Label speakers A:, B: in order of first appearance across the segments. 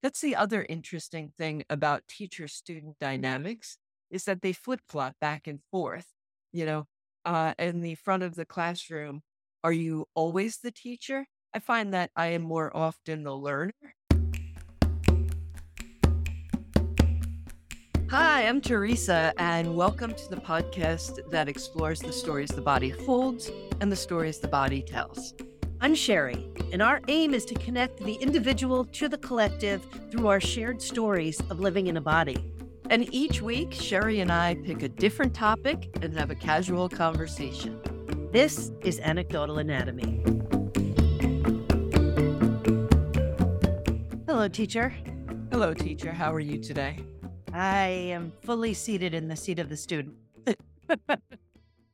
A: That's the other interesting thing about teacher student dynamics is that they flip flop back and forth. You know, uh, in the front of the classroom, are you always the teacher? I find that I am more often the learner. Hi, I'm Teresa, and welcome to the podcast that explores the stories the body holds and the stories the body tells.
B: I'm Sherry, and our aim is to connect the individual to the collective through our shared stories of living in a body.
A: And each week, Sherry and I pick a different topic and have a casual conversation.
B: This is Anecdotal Anatomy. Hello, teacher.
A: Hello, teacher. How are you today?
B: I am fully seated in the seat of the student.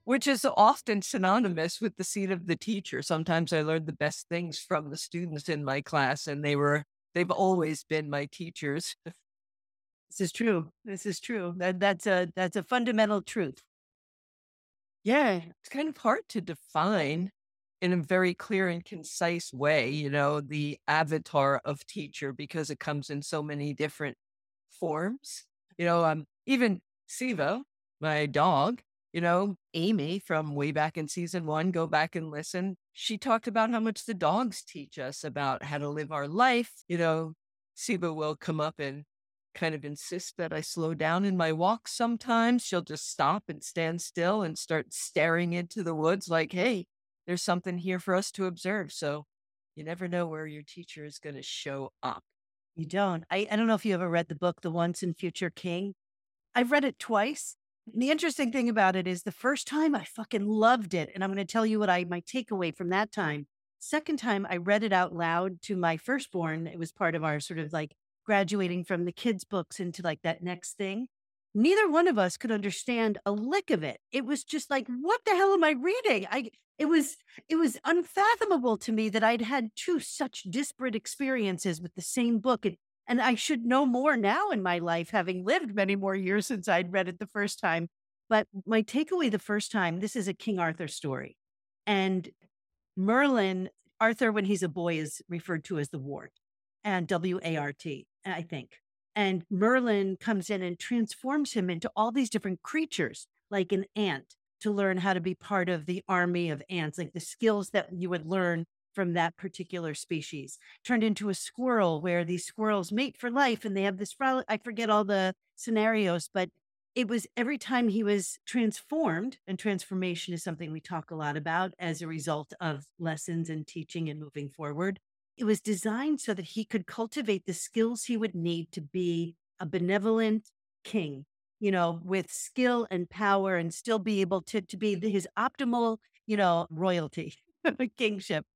A: which is often synonymous with the seat of the teacher. Sometimes I learned the best things from the students in my class, and they were they've always been my teachers.
B: This is true. This is true. That that's a that's a fundamental truth.
A: Yeah, it's kind of hard to define in a very clear and concise way, you know, the avatar of teacher because it comes in so many different forms. You know, um, even Siva, my dog, you know, Amy from way back in season one, go back and listen. She talked about how much the dogs teach us about how to live our life. You know, Siba will come up and kind of insist that I slow down in my walk sometimes. She'll just stop and stand still and start staring into the woods like, hey, there's something here for us to observe. So you never know where your teacher is going to show up.
B: You don't. I, I don't know if you ever read the book, The Once and Future King. I've read it twice the interesting thing about it is the first time I fucking loved it. And I'm going to tell you what I my takeaway from that time. Second time I read it out loud to my firstborn. It was part of our sort of like graduating from the kids' books into like that next thing. Neither one of us could understand a lick of it. It was just like, what the hell am I reading? I it was it was unfathomable to me that I'd had two such disparate experiences with the same book. And I should know more now in my life, having lived many more years since I'd read it the first time. But my takeaway the first time this is a King Arthur story. And Merlin, Arthur, when he's a boy, is referred to as the wart and W A R T, I think. And Merlin comes in and transforms him into all these different creatures, like an ant, to learn how to be part of the army of ants, like the skills that you would learn from that particular species, turned into a squirrel where these squirrels mate for life and they have this, I forget all the scenarios, but it was every time he was transformed, and transformation is something we talk a lot about as a result of lessons and teaching and moving forward. It was designed so that he could cultivate the skills he would need to be a benevolent king, you know, with skill and power and still be able to, to be his optimal, you know, royalty, kingship.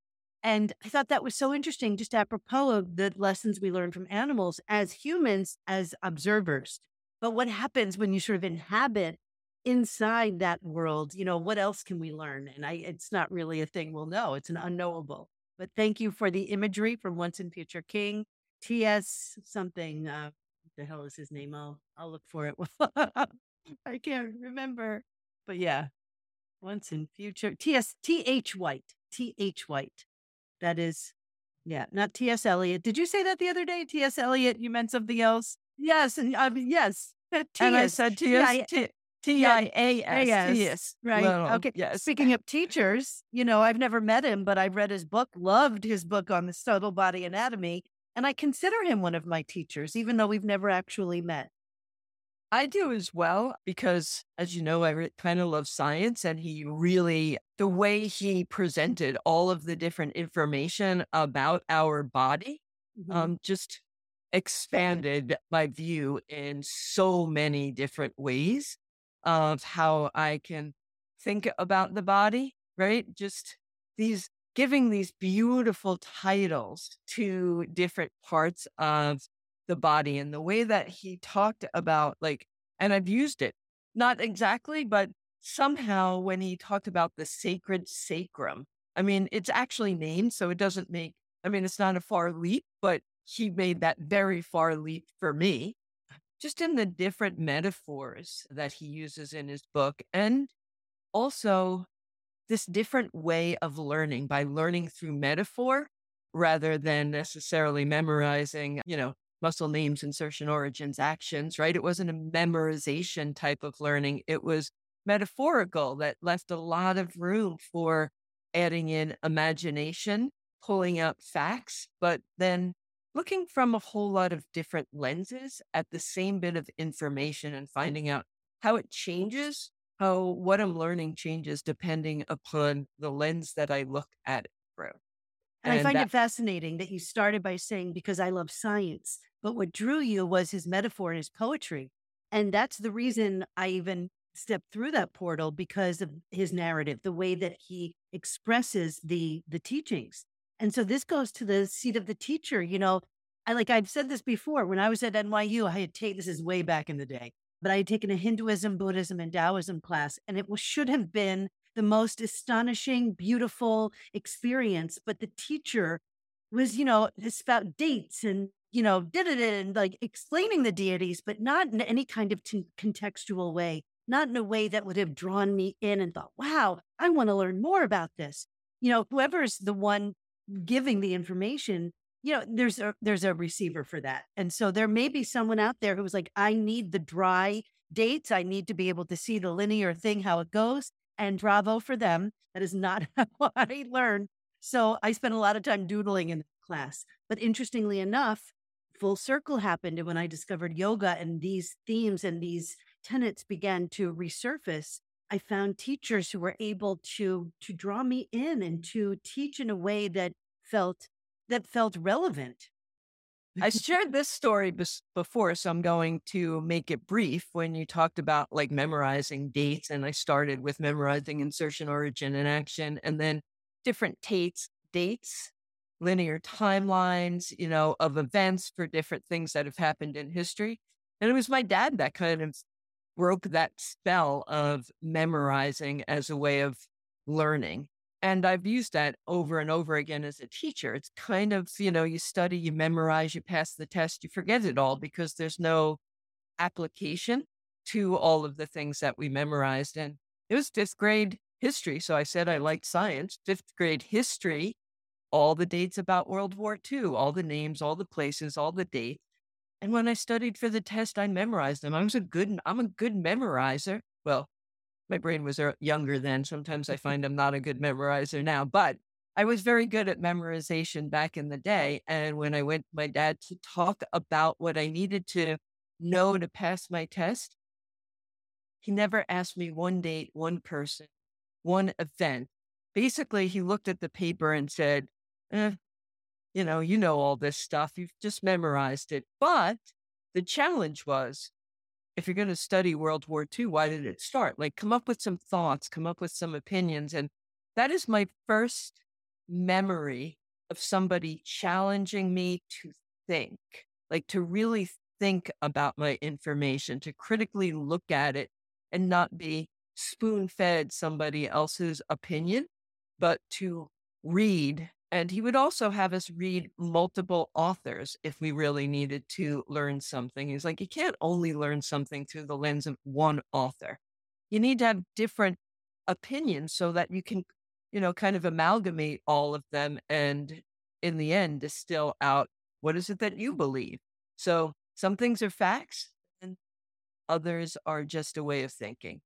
B: And I thought that was so interesting, just apropos of the lessons we learn from animals as humans, as observers. But what happens when you sort of inhabit inside that world? You know, what else can we learn? And I, it's not really a thing we'll know, it's an unknowable. But thank you for the imagery from Once and Future King. T.S. something. Uh, the hell is his name? I'll, I'll look for it. I can't remember. But yeah, Once and Future. T.S. T.H. White. T.H. White. That is, yeah, not T.S. Eliot. Did you say that the other day? T.S. Eliot, you meant something else?
A: Yes. And I mean, yes.
B: And
A: I said T.S. T I A S.
B: Yes. Right. Okay. Yes. Speaking of teachers, you know, I've never met him, but I've read his book, loved his book on the subtle body anatomy. And I consider him one of my teachers, even though we've never actually met.
A: I do as well because, as you know, I kind of love science, and he really, the way he presented all of the different information about our body, mm-hmm. um, just expanded my view in so many different ways of how I can think about the body, right? Just these giving these beautiful titles to different parts of the body and the way that he talked about like and I've used it not exactly but somehow when he talked about the sacred sacrum I mean it's actually named so it doesn't make I mean it's not a far leap but he made that very far leap for me just in the different metaphors that he uses in his book and also this different way of learning by learning through metaphor rather than necessarily memorizing, you know, muscle names, insertion origins, actions, right? It wasn't a memorization type of learning. It was metaphorical that left a lot of room for adding in imagination, pulling out facts, but then looking from a whole lot of different lenses at the same bit of information and finding out how it changes, how what I'm learning changes depending upon the lens that I look at it through.
B: And, and I find that, it fascinating that you started by saying, because I love science, but what drew you was his metaphor and his poetry. And that's the reason I even stepped through that portal because of his narrative, the way that he expresses the the teachings. And so this goes to the seat of the teacher. You know, I like I've said this before. When I was at NYU, I had taken this is way back in the day, but I had taken a Hinduism, Buddhism, and Taoism class, and it was, should have been the most astonishing, beautiful experience. But the teacher was, you know, about dates and you know, did it and like explaining the deities, but not in any kind of t- contextual way, not in a way that would have drawn me in and thought, wow, I want to learn more about this. You know, whoever's the one giving the information, you know, there's a there's a receiver for that. And so there may be someone out there who was like, I need the dry dates. I need to be able to see the linear thing, how it goes. And bravo for them. That is not how I learned. So I spent a lot of time doodling in class. But interestingly enough, full circle happened. And when I discovered yoga and these themes and these tenets began to resurface, I found teachers who were able to to draw me in and to teach in a way that felt that felt relevant.
A: I shared this story before, so I'm going to make it brief. When you talked about like mm-hmm. memorizing dates, and I started with memorizing insertion, origin, and action, and then different dates, dates linear timelines, you know, of events for different things that have happened in history. And it was my dad that kind of broke that spell of memorizing as a way of learning. And I've used that over and over again as a teacher. It's kind of, you know, you study, you memorize, you pass the test, you forget it all because there's no application to all of the things that we memorized. And it was fifth grade history. So I said I liked science. Fifth grade history all the dates about World War II, all the names, all the places, all the dates. And when I studied for the test, I memorized them. I was a good, I'm a good memorizer. Well, my brain was uh, younger then. Sometimes I find I'm not a good memorizer now, but I was very good at memorization back in the day. And when I went to my dad to talk about what I needed to know to pass my test, he never asked me one date, one person, one event. Basically, he looked at the paper and said, eh, you know, you know all this stuff. You've just memorized it. But the challenge was if you're going to study World War II, why did it start? Like, come up with some thoughts, come up with some opinions. And that is my first memory of somebody challenging me to think, like to really think about my information, to critically look at it and not be spoon fed somebody else's opinion, but to read and he would also have us read multiple authors if we really needed to learn something. He's like, you can't only learn something through the lens of one author. You need to have different opinions so that you can, you know, kind of amalgamate all of them and in the end distill out what is it that you mm-hmm. believe. So some things are facts and others are just a way of thinking.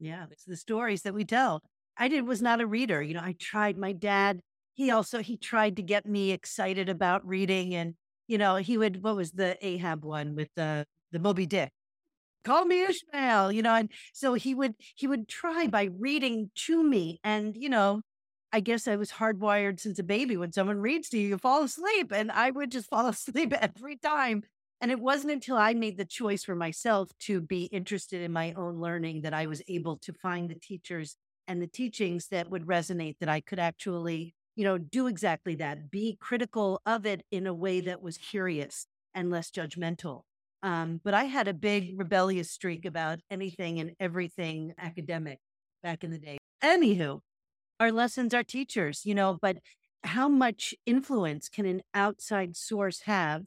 B: Yeah, it's the stories that we tell. I did was not a reader. You know, I tried. My dad he also he tried to get me excited about reading and you know he would what was the ahab one with the the moby dick? Call me ishmael you know and so he would he would try by reading to me and you know i guess i was hardwired since a baby when someone reads to you you fall asleep and i would just fall asleep every time. And it wasn't until i made the choice for myself to be interested in my own learning that i was able to find the teachers and the teachings that would resonate that i could actually you know, do exactly that. Be critical of it in a way that was curious and less judgmental. Um, but I had a big rebellious streak about anything and everything academic back in the day. Anywho, our lessons are teachers, you know, but how much influence can an outside source have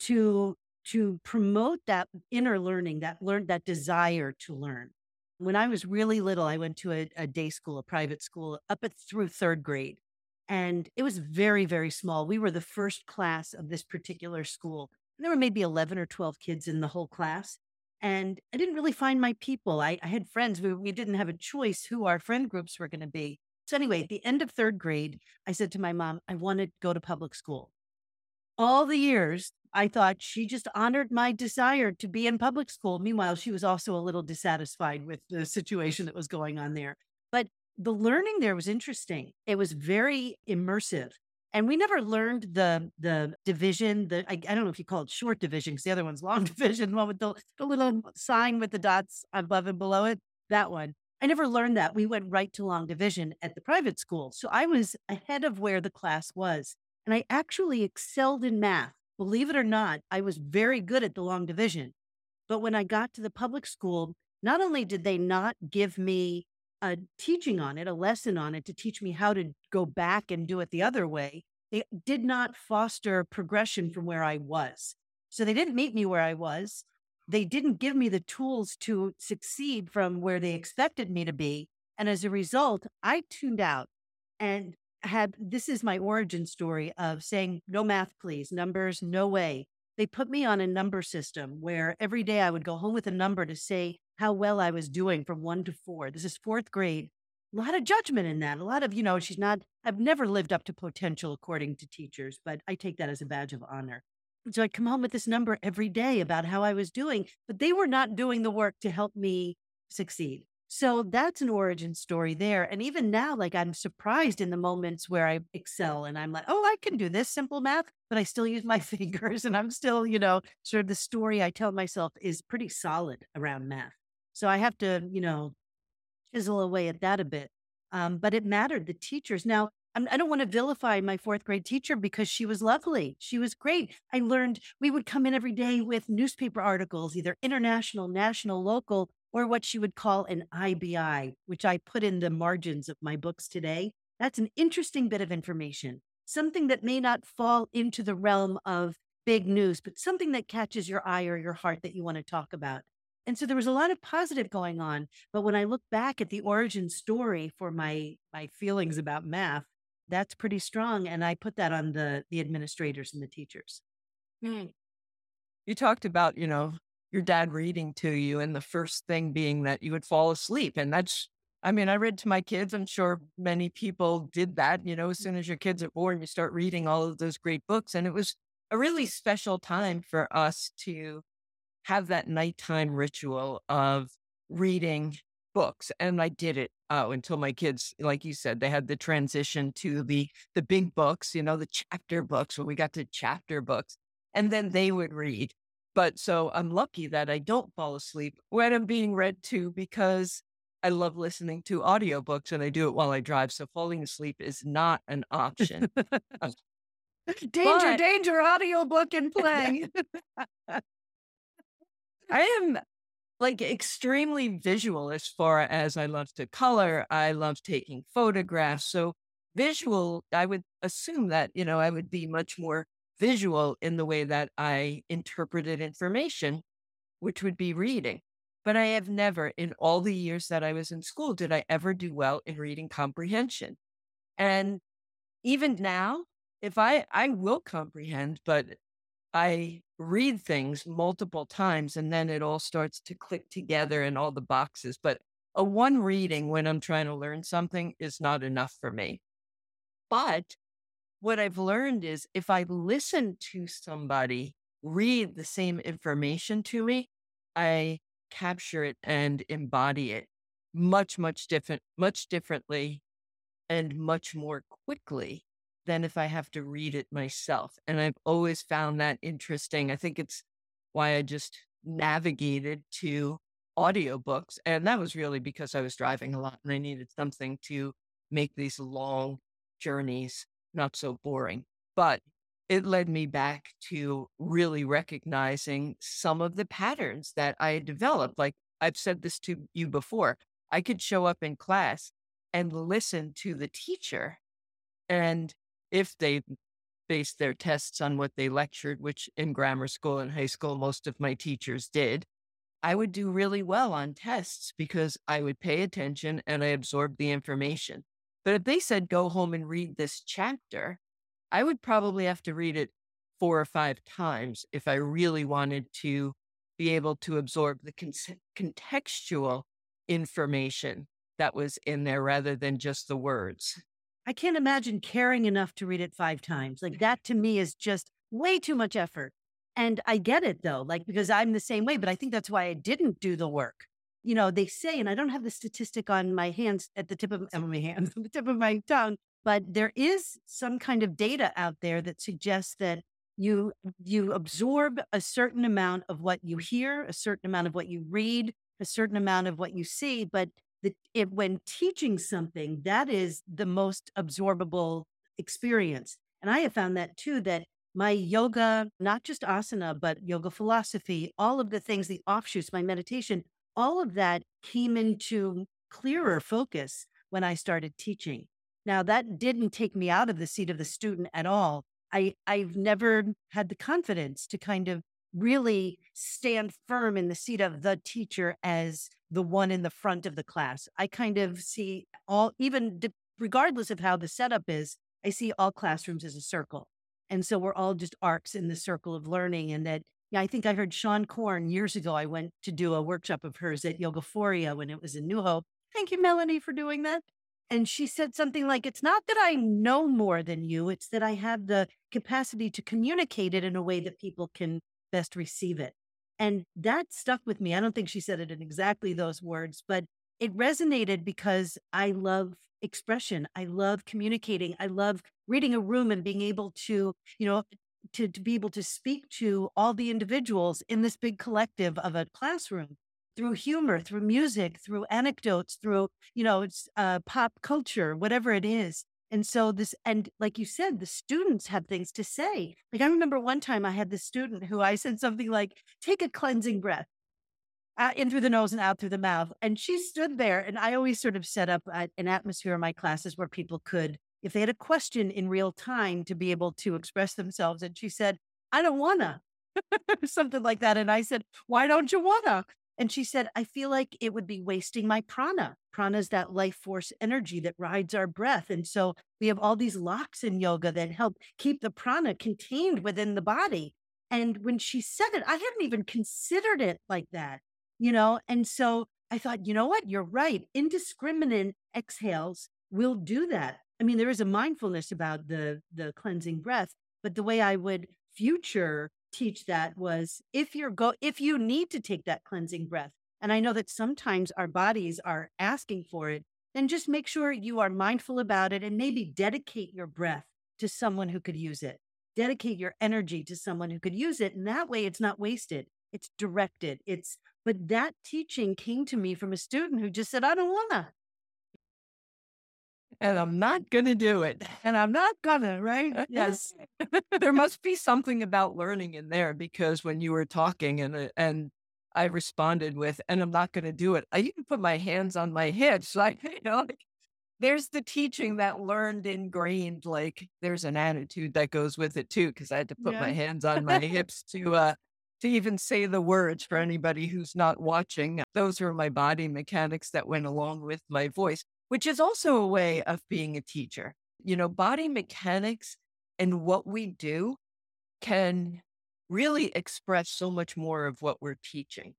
B: to to promote that inner learning, that learn that desire to learn? When I was really little, I went to a, a day school, a private school, up at, through third grade. And it was very, very small. We were the first class of this particular school. And there were maybe 11 or 12 kids in the whole class. And I didn't really find my people. I, I had friends. We, we didn't have a choice who our friend groups were going to be. So, anyway, at the end of third grade, I said to my mom, I want to go to public school. All the years, I thought she just honored my desire to be in public school. Meanwhile, she was also a little dissatisfied with the situation that was going on there. But the learning there was interesting. It was very immersive. And we never learned the the division. The I, I don't know if you call it short division because the other one's long division. One with the, the little sign with the dots above and below it. That one. I never learned that. We went right to long division at the private school. So I was ahead of where the class was. And I actually excelled in math. Believe it or not, I was very good at the long division. But when I got to the public school, not only did they not give me a teaching on it, a lesson on it to teach me how to go back and do it the other way, they did not foster progression from where I was. So they didn't meet me where I was. They didn't give me the tools to succeed from where they expected me to be. And as a result, I tuned out and had this is my origin story of saying, no math, please, numbers, no way. They put me on a number system where every day I would go home with a number to say how well I was doing from one to four. This is fourth grade. A lot of judgment in that. A lot of, you know, she's not, I've never lived up to potential according to teachers, but I take that as a badge of honor. So I'd come home with this number every day about how I was doing, but they were not doing the work to help me succeed. So that's an origin story there. And even now, like I'm surprised in the moments where I excel and I'm like, oh, I can do this simple math, but I still use my fingers and I'm still, you know, sort of the story I tell myself is pretty solid around math. So I have to, you know, chisel away at that a bit. Um, but it mattered. The teachers. Now, I'm, I do not want to vilify my fourth grade teacher because she was lovely. She was great. I learned we would come in every day with newspaper articles, either international, national, local, or what she would call an IBI, which I put in the margins of my books today. That's an interesting bit of information, something that may not fall into the realm of big news, but something that catches your eye or your heart that you want to talk about. And so there was a lot of positive going on. But when I look back at the origin story for my my feelings about math, that's pretty strong. And I put that on the the administrators and the teachers.
A: Mm. You talked about, you know, your dad reading to you, and the first thing being that you would fall asleep. And that's, I mean, I read to my kids. I'm sure many people did that. You know, as soon as your kids are born, you start reading all of those great books. And it was a really special time for us to have that nighttime ritual of reading books and i did it oh until my kids like you said they had the transition to the the big books you know the chapter books when we got to chapter books and then they would read. But so i'm lucky that i don't fall asleep when i'm being read to because i love listening to audiobooks and i do it while i drive so falling asleep is not an option.
B: Uh, danger but, danger audiobook and play
A: I am like extremely visual as far as I love to color. I love taking photographs. So visual, I would assume that, you know, I would be much more visual in the way that I interpreted information, which would be reading. But I have never, in all the years that I was in school, did I ever do well in reading comprehension. And even now, if I, I will comprehend, but I read things multiple times and then it all starts to click together in all the boxes. But a one reading when I'm trying to learn something is not enough for me. But what I've learned is if I listen to somebody read the same information to me, I capture it and embody it much, much different, much differently and much more quickly than if I have to read it myself. And I've always found that interesting. I think it's why I just navigated to audiobooks. And that was really because I was driving a lot and I needed something to make these long journeys not so boring. But it led me back to really recognizing some of the patterns that I had developed. Like I've said this to you before, I could show up in class and listen to the teacher and if they based their tests on what they lectured, which in grammar school and high school, most of my teachers did, I would do really well on tests because I would pay attention and I absorbed the information. But if they said, go home and read this chapter, I would probably have to read it four or five times if I really wanted to be able to absorb the con- contextual information that was in there rather than just the words.
B: I can't imagine caring enough to read it five times. Like that to me is just way too much effort. And I get it though, like because I'm the same way, but I think that's why I didn't do the work. You know, they say, and I don't have the statistic on my hands at the tip of my hands, the tip of my tongue, but there is some kind of data out there that suggests that you you absorb a certain amount of what you hear, a certain amount of what you read, a certain amount of what you see, but the, it, when teaching something, that is the most absorbable experience. And I have found that too, that my yoga, not just asana, but yoga philosophy, all of the things, the offshoots, my meditation, all of that came into clearer focus when I started teaching. Now, that didn't take me out of the seat of the student at all. I, I've never had the confidence to kind of really stand firm in the seat of the teacher as the one in the front of the class. I kind of see all, even regardless of how the setup is, I see all classrooms as a circle. And so we're all just arcs in the circle of learning. And that, yeah, I think I heard Seane Corn years ago. I went to do a workshop of hers at Yogaphoria when it was in New Hope. Thank you, Melanie, for doing that. And she said something like, It's not that I know more than you, it's that I have the capacity to communicate it in a way that people can best receive it. And that stuck with me. I don't think she said it in exactly those words, but it resonated because I love expression. I love communicating. I love reading a room and being able to, you know, to, to be able to speak to all the individuals in this big collective of a classroom through humor, through music, through anecdotes, through, you know, it's uh, pop culture, whatever it is. And so this, and like you said, the students have things to say. Like I remember one time I had this student who I said something like, take a cleansing breath uh, in through the nose and out through the mouth. And she stood there. And I always sort of set up an atmosphere in my classes where people could, if they had a question in real time, to be able to express themselves. And she said, I don't wanna, something like that. And I said, Why don't you wanna? And she said, I feel like it would be wasting my prana. Prana is that life force energy that rides our breath. And so we have all these locks in yoga that help keep the prana contained within the body. And when she said it, I hadn't even considered it like that, you know? And so I thought, you know what? You're right. Indiscriminate exhales will do that. I mean, there is a mindfulness about the the cleansing breath, but the way I would future teach that was if you're go if you need to take that cleansing breath and i know that sometimes our bodies are asking for it then just make sure you are mindful about it and maybe dedicate your breath to someone who could use it. Dedicate your energy to someone who could use it and that way it's not wasted it's directed it's but that teaching came to me from a student who just said i don't want to
A: and I'm not going to do it.
B: And I'm not gonna, right?
A: Yes. there must be something about learning in there because when you were talking and, uh, and I responded with, and I'm not going to do it. I even put my hands on my hips. Like, you know, like, there's the teaching that learned ingrained, like there's an attitude that goes with it too. Cause I had to put yeah. my hands on my hips to, uh, to even say the words for anybody who's not watching. Those are my body mechanics that went along with my voice which is also a way of being a teacher. You know, body mechanics and what we do can really express so much more of what we're teaching.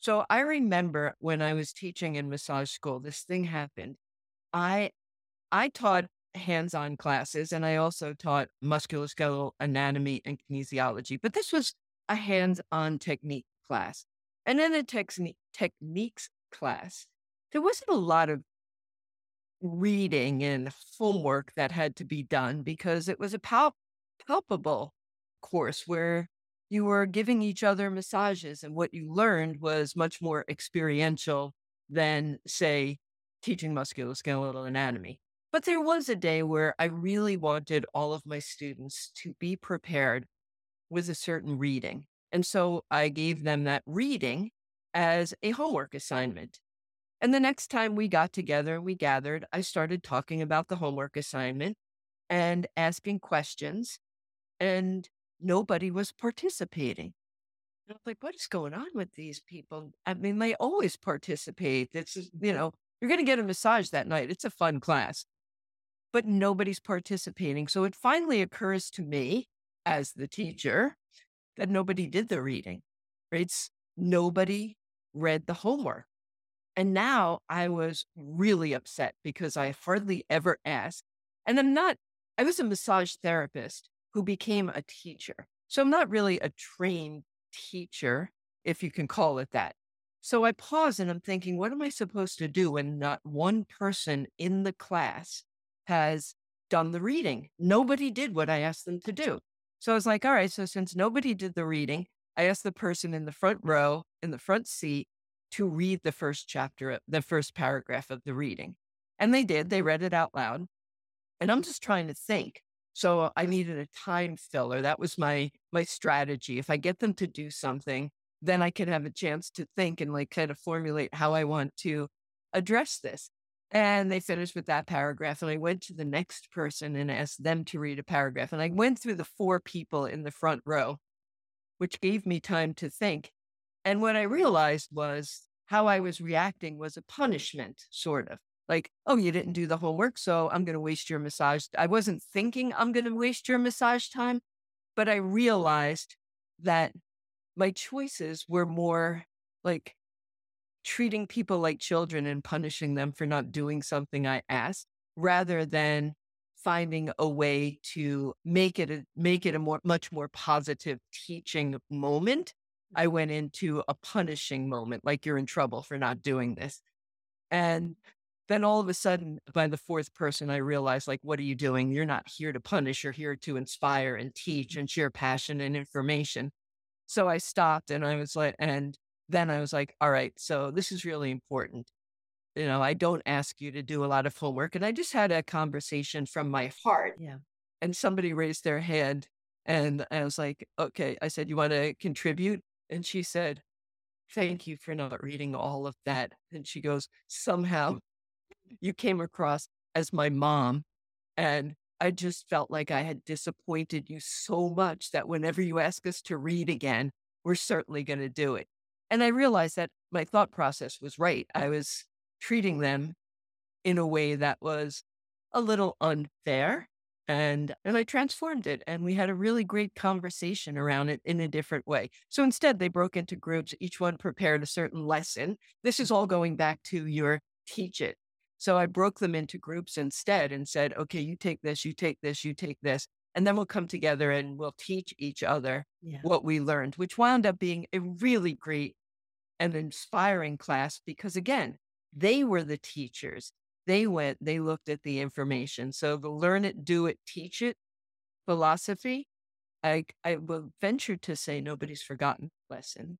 A: So I remember when I was teaching in massage school, this thing happened. I I taught hands-on classes and I also taught musculoskeletal anatomy and kinesiology, but this was a hands-on technique class. And in a technique techniques class, there wasn't a lot of reading and homework that had to be done because it was a pal- palpable course where you were giving each other massages and what you learned was much more experiential than say teaching musculoskeletal anatomy. But there was a day where i really wanted all of my students to be prepared with a certain reading and so i gave them that reading as a homework assignment and the next time we got together and we gathered, I started talking about the homework assignment and asking questions, and nobody was participating. And I was like, what is going on with these people? I mean, they always participate. It's, you know, you're going to get a massage that night. It's a fun class. but nobody's participating. So it finally occurs to me as the teacher that nobody did the reading, right? Nobody read the homework. And now I was really upset because I hardly ever asked. And I'm not, I was a massage therapist who became a teacher. So I'm not really a trained teacher, if you can call it that. So I pause and I'm thinking, what am I supposed to do when not one person in the class has done the reading? Nobody did what I asked them to do. So I was like, all right, so since nobody did the reading, I asked the person in the front row, in the front seat, to read the first chapter, the first paragraph of the reading. And they did, they mm-hmm. read it out loud. And I'm just trying to think. So I needed a time filler. That was my my strategy. If I get them to do something, then I can have a chance to think and like kind of formulate how I want to address this. And they finished with that paragraph. And I went to the next person and asked them to read a paragraph. And I went through the four people in the front row, which gave me time to think. And what I realized was how I was reacting was a punishment, sort of like, oh, you didn't do the homework. So I'm going to waste your massage. I wasn't thinking I'm going to waste your massage time, but I realized that my choices were more like treating people like children and punishing them for not doing something I asked rather than finding a way to make it a, make it a more much more positive teaching moment i went into a punishing moment like you're in trouble for not doing this and then all of a sudden by the fourth person i realized like what are you doing you're not here to punish you're here to inspire and teach and share passion and information so i stopped and i was like and then I was like, all right, so this is really important. You know, I don't ask you to do a lot of homework. And I just had a conversation from my heart.
B: Yeah.
A: And somebody raised their hand. And I was like, okay. I said, you want to contribute? And she said, thank you for not reading all of that. And she goes, somehow you came across as my mom. And I just felt like I had disappointed you so much that whenever you ask us to read again, we're certainly going to do it. And I realized that my thought process was right. I was treating them in a way that was a little unfair. And, and I transformed it. And we had a really great conversation around it in a different way. So instead, they broke into groups. Each one prepared a certain lesson. This is all going back to your teach it. So I broke them into groups instead and said, okay, you take this, you take this, you take this. And then we'll come together and we'll teach each other yeah. what we learned, which wound up being a really great and inspiring class because, again, they were the teachers. They went, they looked at the information. So the learn it, do it, teach it philosophy, I, I will venture to say nobody's forgotten lesson.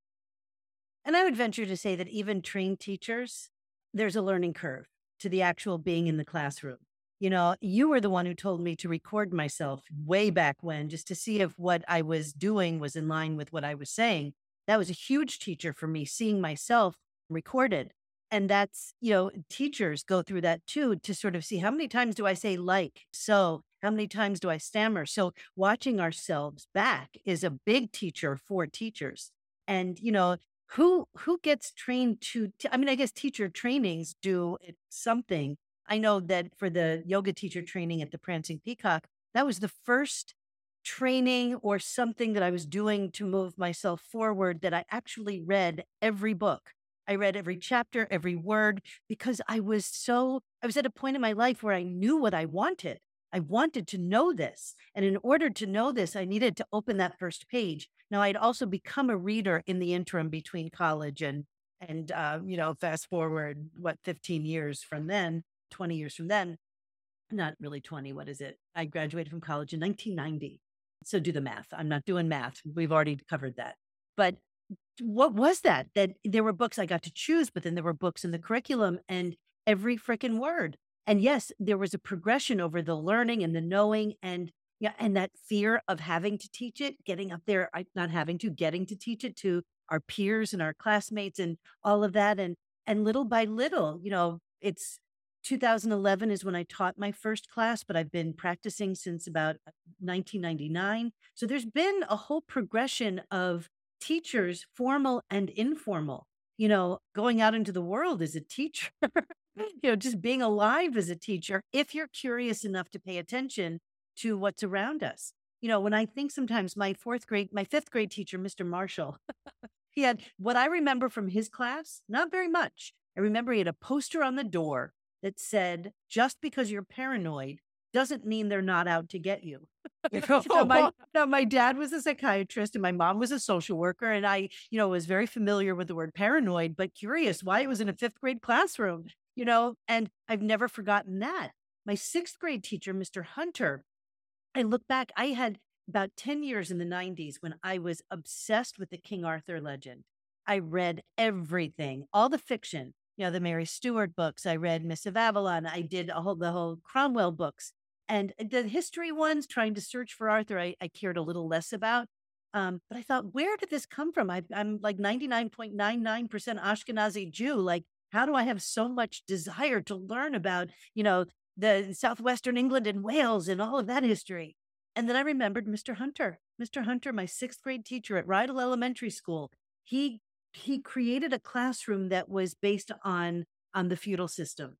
B: And I would venture to say that even trained teachers, there's a learning curve to the actual being in the classroom. You know, you were the one who told me to record myself way back when, just to see if what I was doing was in line with what I was saying. That was a huge teacher for me, seeing myself recorded. And that's, you know, teachers go through that too to sort of see how many times do I say like, so, how many times do I stammer? So, watching ourselves back is a big teacher for teachers. And, you know, who who gets trained to t- I mean I guess teacher trainings do something I know that for the yoga teacher training at the Prancing Peacock, that was the first training or something that I was doing to move myself forward that I actually read every book. I read every chapter, every word, because I was so, I was at a point in my life where I knew what I wanted. I wanted to know this. And in order to know this, I needed to open that first page. Now, I'd also become a reader in the interim between college and, and, uh, you know, fast forward, what, 15 years from then. 20 years from then, not really 20, what is it? I graduated from college in 1990. So do the math. I'm not doing math. We've already covered that. But what was that? That there were books I got to choose, but then there were books in the curriculum and every freaking word. And yes, there was a progression over the learning and the knowing and yeah, and that fear of having to teach it, getting up there, not having to, getting to teach it to our peers and our classmates and all of that. And and little by little, you know, it's 2011 is when I taught my first class, but I've been practicing since about 1999. Uh, so there's been a whole progression of teachers, formal and informal. You know, going out into the world as a teacher you know, just being alive as a teacher if you're curious enough to pay attention to what's around us. You know, when I think sometimes my fourth grade, my fifth grade teacher, Mr. Marshall, he had what I remember from his class, not very much. I remember he had a poster on the door that said, just because you're paranoid doesn't mean they're not out to get you. now, oh, my, now, my dad was a psychiatrist and my mom was a social worker. And I, you know, was very familiar with the word paranoid, but curious why it was in a fifth grade classroom, you know, and I've never forgotten that. My sixth grade teacher, Mr. Hunter, I look back, I had about 10 years in the 90s when I was obsessed with the King Arthur legend. I read everything, all the fiction, you know, the Mary Stewart books. I read Mists of Avalon. I did a whole, the whole Cornwell books. And the history ones, trying to search for Arthur, I, I cared a little less about. Um, but I thought, where did this come from? I, I'm like 99.99% Ashkenazi Jew. Like, how do I have so much desire to learn about, you know, the southwestern England and Wales and all of that history? And then I remembered Mr. Hunter. Mr. Hunter, my sixth grade teacher at Rydal Elementary School. He he created a classroom that was based on on the feudal system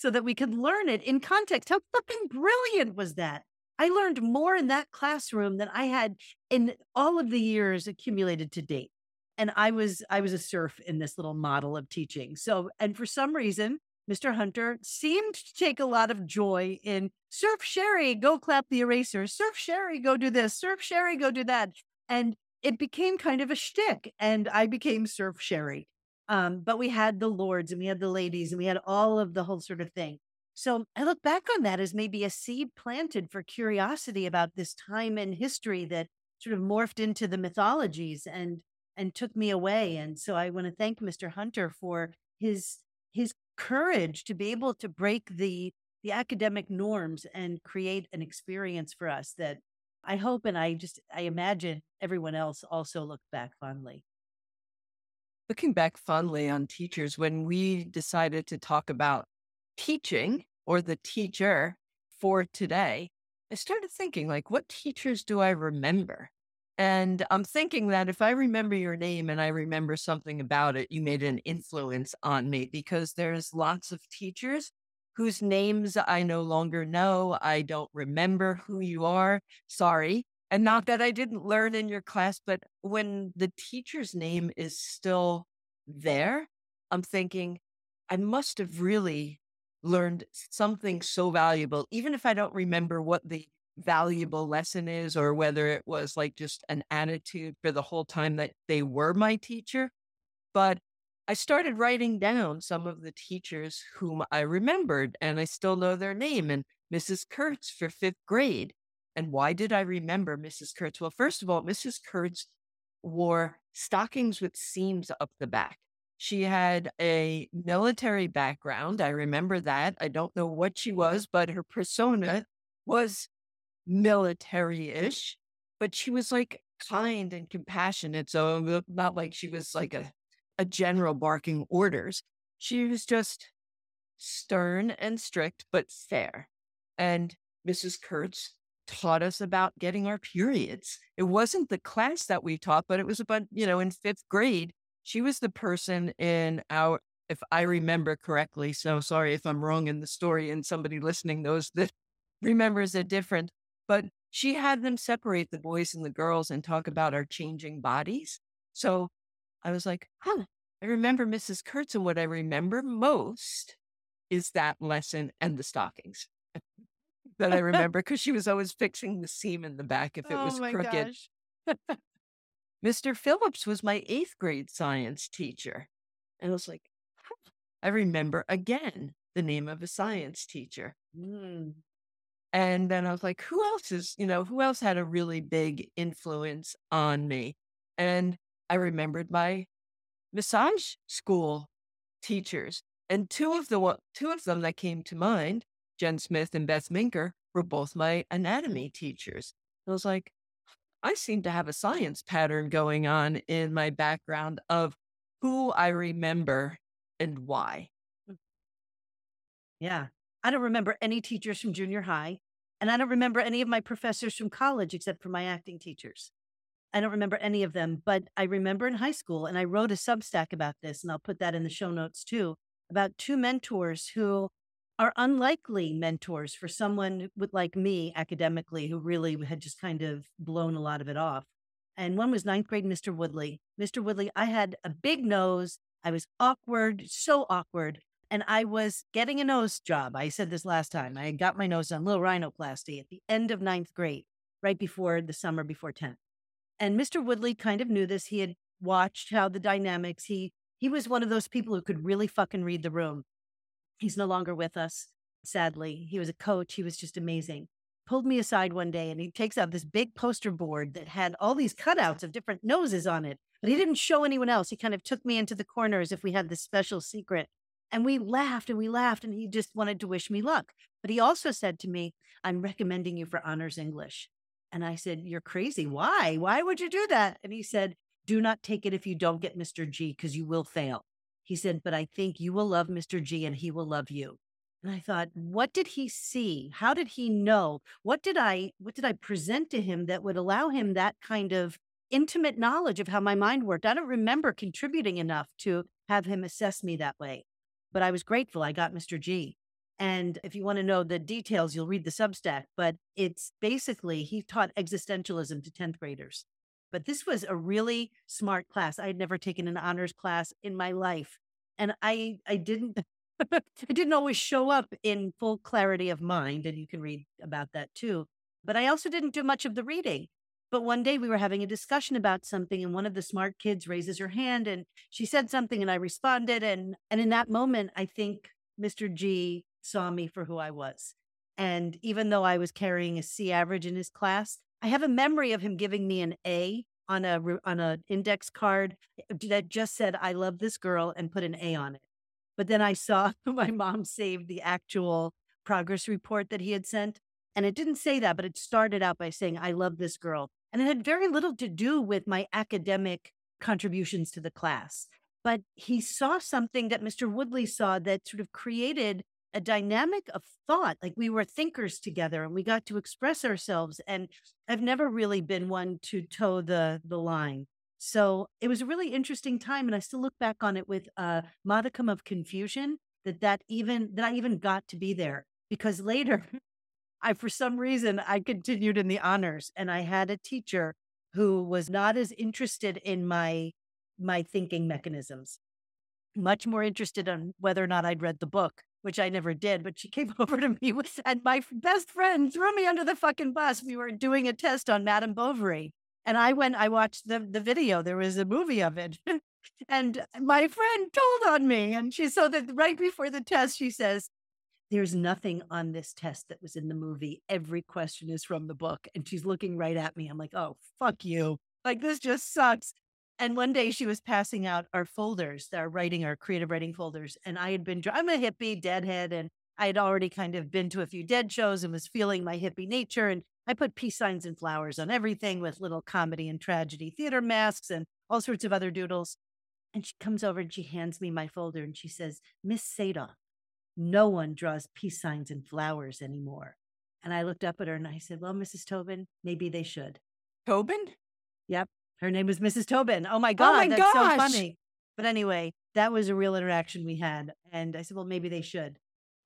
B: so that we could learn it in context. How fucking brilliant was that? I learned more in that classroom than I had in all of the years accumulated to date. And I was I was a serf in this little model of teaching. So and for some reason, Mr. Hunter seemed to take a lot of joy in Serf Sherry, go clap the eraser. Serf Sherry, go do this. Serf Sherry, go do that. And it became kind of a shtick, and I became Serf Sherry. Um, but we had the lords and we had the ladies and we had all of the whole sort of thing. So I look back on that as maybe a seed planted for curiosity about this time in history that sort of morphed into the mythologies and and took me away. And so I want to thank Mr. Hunter for his his courage to be able to break the the academic norms and create an experience for us that I hope and I just I imagine everyone else also looked back fondly
A: looking back fondly on teachers, when we decided to talk about teaching or the teacher for today, I started thinking, like, what teachers do I remember? And I'm thinking that if I remember your name and I remember something about it, you made an influence on me because there's lots of teachers whose names I no longer know. I don't remember who you are. Sorry. And not that I didn't learn in your class, but when the teacher's name is still there, I'm thinking, I must have really learned something so valuable, even if I don't remember what the valuable lesson is or whether it was like just an attitude for the whole time that they were my teacher. But I started writing down some of the teachers whom I remembered, and I still know their name. And Mrs. Kurtz for fifth grade and why did I remember Mrs. Kurtz? Well, first of all, Mrs. Kurtz wore stockings with seams up the back. She had a military background. I remember that. I don't know what she was, but her persona was military ish, but she was like kind and compassionate. So not like she was like a, a general barking orders. She was just stern and strict, but fair. And Mrs. Kurtz taught us about getting our periods. It wasn't the class that we taught, but it was about, you know, in fifth grade, she was the person in our, if I remember correctly. So sorry if I'm wrong in the story and somebody listening knows that remembers it different, but she had them separate the boys and the girls and talk about our changing bodies. So I was like, huh, I remember Mrs. Kurtz, and what I remember most is that lesson and the stockings that I remember because she was always fixing the seam in the back if it
B: oh
A: was crooked. Mr. Phillips was my eighth grade science teacher. And I was like, huh. I remember again the name of a science teacher. Mm. And then I was like, who else is, you know, who else had a really big influence on me? And I remembered my massage school teachers. And two of the two of them that came to mind Jen Smith and Beth Minker were both my anatomy teachers. I was like, I seem to have a science pattern going on in my background of who I remember and why.
B: Hmm. Yeah. I don't remember any teachers from junior high, and I don't remember any of my professors from college except for my acting teachers. I don't remember any of them, but I remember in high school, and I wrote a Substack about this, and I'll put that in the show notes too about two mentors who are unlikely mentors for someone with like me academically who really had just kind of blown a lot of it off. And one was ninth grade Mr. Woodley. Mr. Woodley, I had a big nose. I was awkward, so awkward. And I was getting a nose job. I said this last time. I got my nose done, little rhinoplasty at the end of ninth grade, right before the summer before 10th. And Mr. Woodley kind of knew this. He had watched how the dynamics, he he was one of those people who could really fucking read the room. He's no longer with us, sadly. He was a coach. He was just amazing. Pulled me aside one day and he takes out this big poster board that had all these cutouts of different noses on it, but he didn't show anyone else. He kind of took me into the corner as if we had this special secret. And we laughed and we laughed, and he just wanted to wish me luck. But he also said to me, I'm recommending you for honors English. And I said, You're crazy. Why? Why would you do that? And he said, Do not take it if you don't get Mr. G, because you will fail. He said, But I think you will love Mr. G and he will love you. And I thought, what did he see? How did he know? What did I what did I present to him that would allow him that kind of intimate knowledge of how my mind worked? I don't remember contributing enough to have him assess me that way but I was grateful I got Mr. G. And if you want to know the details, you'll read the Substack. But it's basically, he taught existentialism to 10th graders. But this was a really smart class. I had never taken an honors class in my life. And I, I didn't, I didn't always show up in full clarity of mind. And you can read about that too. But I also didn't do much of the reading. But one day we were having a discussion about something and one of the smart kids raises her hand and she said something and I responded and and in that moment I think Mr. G saw me for who I was. And even though I was carrying a C average in his class, I have a memory of him giving me an A on a on an index card eh, that just said I love this girl and put an A on it. But then I saw my mom saved the actual progress report that he had sent and it didn't say that, but it started out by saying I love this girl and it had very little to do with my academic contributions to the class. But he saw something that Mr. Woodley saw that sort of created a dynamic of thought. Like we were thinkers together and we got to express ourselves. And I've never really been one to toe the, the line. So it was a really interesting time. And I still look back on it with a modicum of confusion that that even, that I even got to be there because later I, for some reason, I continued in the honors and I had a teacher who was not as interested in my, my thinking mechanisms, much more interested in whether or not I'd read the book, which I never did. But she came over to me with, and my best friend threw me under the fucking bus. We were doing a test on Madame Bovary. And I went, I watched the, the video. There was a movie of it. and my friend told on me. And she, so that right before the test, she says, there's nothing on this test that was in the movie. Every question is from the book. And she's looking right at me. I'm like, oh, fuck you. Like, this just sucks. And one day she was passing out our folders, our writing, our creative writing folders. And I had been, I'm a hippie, deadhead. And I had already kind of been to a few dead shows and was feeling my hippie nature. And I put peace signs and flowers on everything with little comedy and tragedy theater masks and all sorts of other doodles. And she comes over and she hands me my folder and she says, Miss Sadoff, no one draws peace signs and flowers anymore. And I looked up at her and I said, Well, Mrs. Tobin, maybe they should.
A: Tobin?
B: Yep. Her name was Mrs. Tobin. Oh my oh God. Oh my that's gosh. so funny. But anyway, that was a real interaction we had. And I said, Well, maybe they should.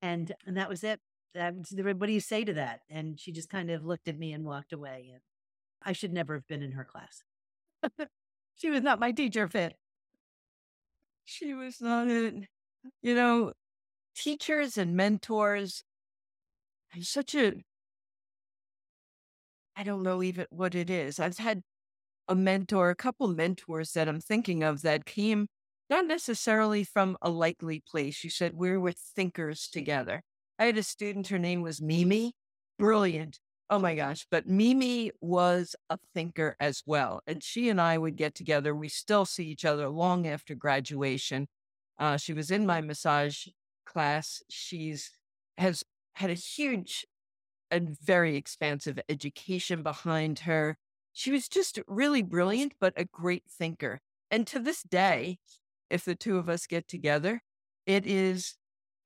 B: And and that was it. That, what do you say to that? And she just kind of looked at me and walked away. And I should never have been in her class. she was not my teacher fit.
A: She was not it. You know, teachers and mentors I such a I don't know even what it is. I've had a mentor, a couple mentors that I'm thinking of that came not necessarily from a likely place. You said we were thinkers together. I had a student, her name was Mimi, brilliant. Oh my gosh. But Mimi was a thinker as well. And she and I would get together. We still see each other long after graduation. Uh, she was in my massage class. She's has had a huge and very expansive education behind her. She was just really brilliant, but a great thinker. And to this day, if the two of us get together, it is,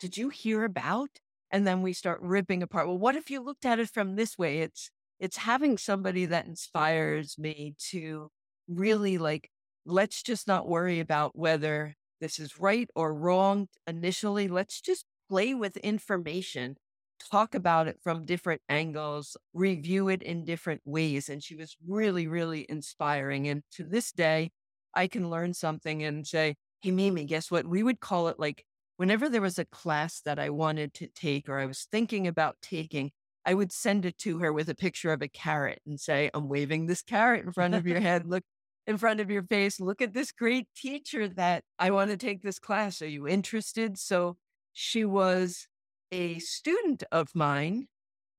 A: did you hear about? And then we start ripping apart. Well, what if you looked at it from this way? It's it's having somebody that inspires me to really like, let's just not worry about whether this is right or wrong initially. Let's just play with information, talk about it from different angles, review it in different ways. And she was really, really inspiring. And to this day, I can learn something and say, Hey, Mimi, guess what? We would call it like whenever there was a class that I wanted to take or I was thinking about taking, I would send it to her with a picture of a carrot and say, I'm waving this carrot in front of your head. Look in front of your face. Look at this great teacher that I want to take this class. Are you interested? So she was a student of mine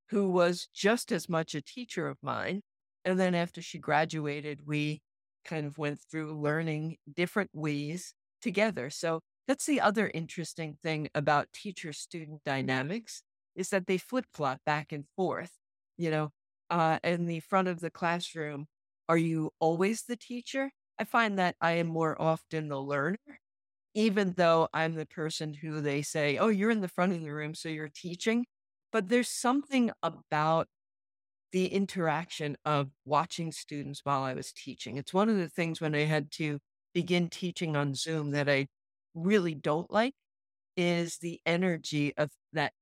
A: who was just as much a teacher of mine. And then after she graduated, we kind of went through learning different ways together. So that's the other interesting thing about teacher student dynamics is that they flip flop back and forth. You know, uh, in the front of the classroom, are you always the teacher? I find that I am more often the learner, even though I'm the person who they say, oh, you're in the front of the room, so you're teaching. But there's something about the interaction of watching students while I was teaching. It's one of the things when I had to begin teaching on Zoom that I really don't like is the energy of that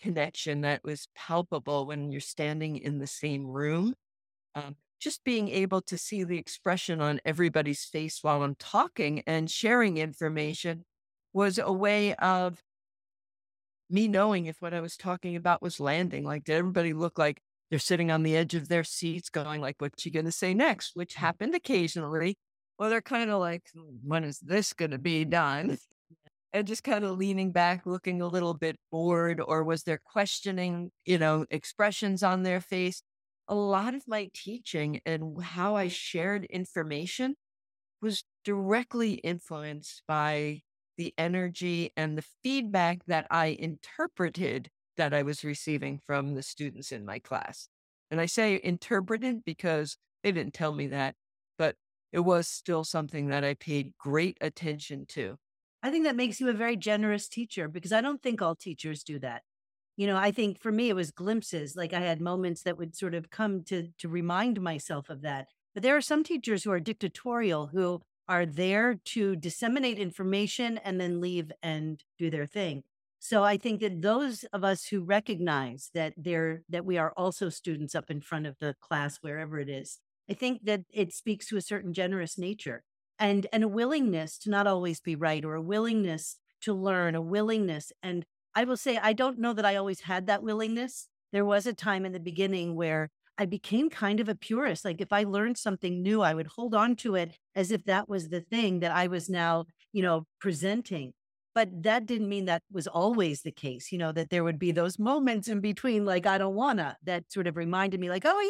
A: connection that was palpable when you're standing in the same room. Um, just being able to see the expression on everybody's face while I'm talking and sharing information was a way of me knowing if what I was talking about was landing. Like, did everybody look like they're sitting on the edge of their seats going like, what's she going to say next? Which mm. happened occasionally. Well, they're kind of like, hmm, when is this going to be done? and just kind of leaning back, looking a little bit bored, or was there questioning, you know, expressions on their face? A lot of my teaching and how I shared information was directly influenced by the energy and the feedback that I interpreted that I was receiving from the students in my class. And I say interpreted because they didn't tell me that, but it was still something that I paid great attention to.
B: I think that makes you a very generous teacher because I don't think all teachers do that. You know, I think for me it was glimpses. Like I had moments that would sort of come to to remind myself of that. But there are some teachers who are dictatorial who are there to disseminate information and then leave and do their thing. So I think that those of us who recognize that they're that we are also students up in front of the class wherever it is, I think that it speaks to a certain generous nature and and a willingness to not always be right or a willingness to learn, a willingness. And I will say, I don't know that I always had that willingness. There was a time in the beginning where I became kind of a purist. Like if I learned something new, I would hold on to it as if that was the thing that I was now, you know, presenting. But that didn't mean that was always the case, you know, that there would be those moments in between, like, I don't wanna, that sort of reminded me, like, oh,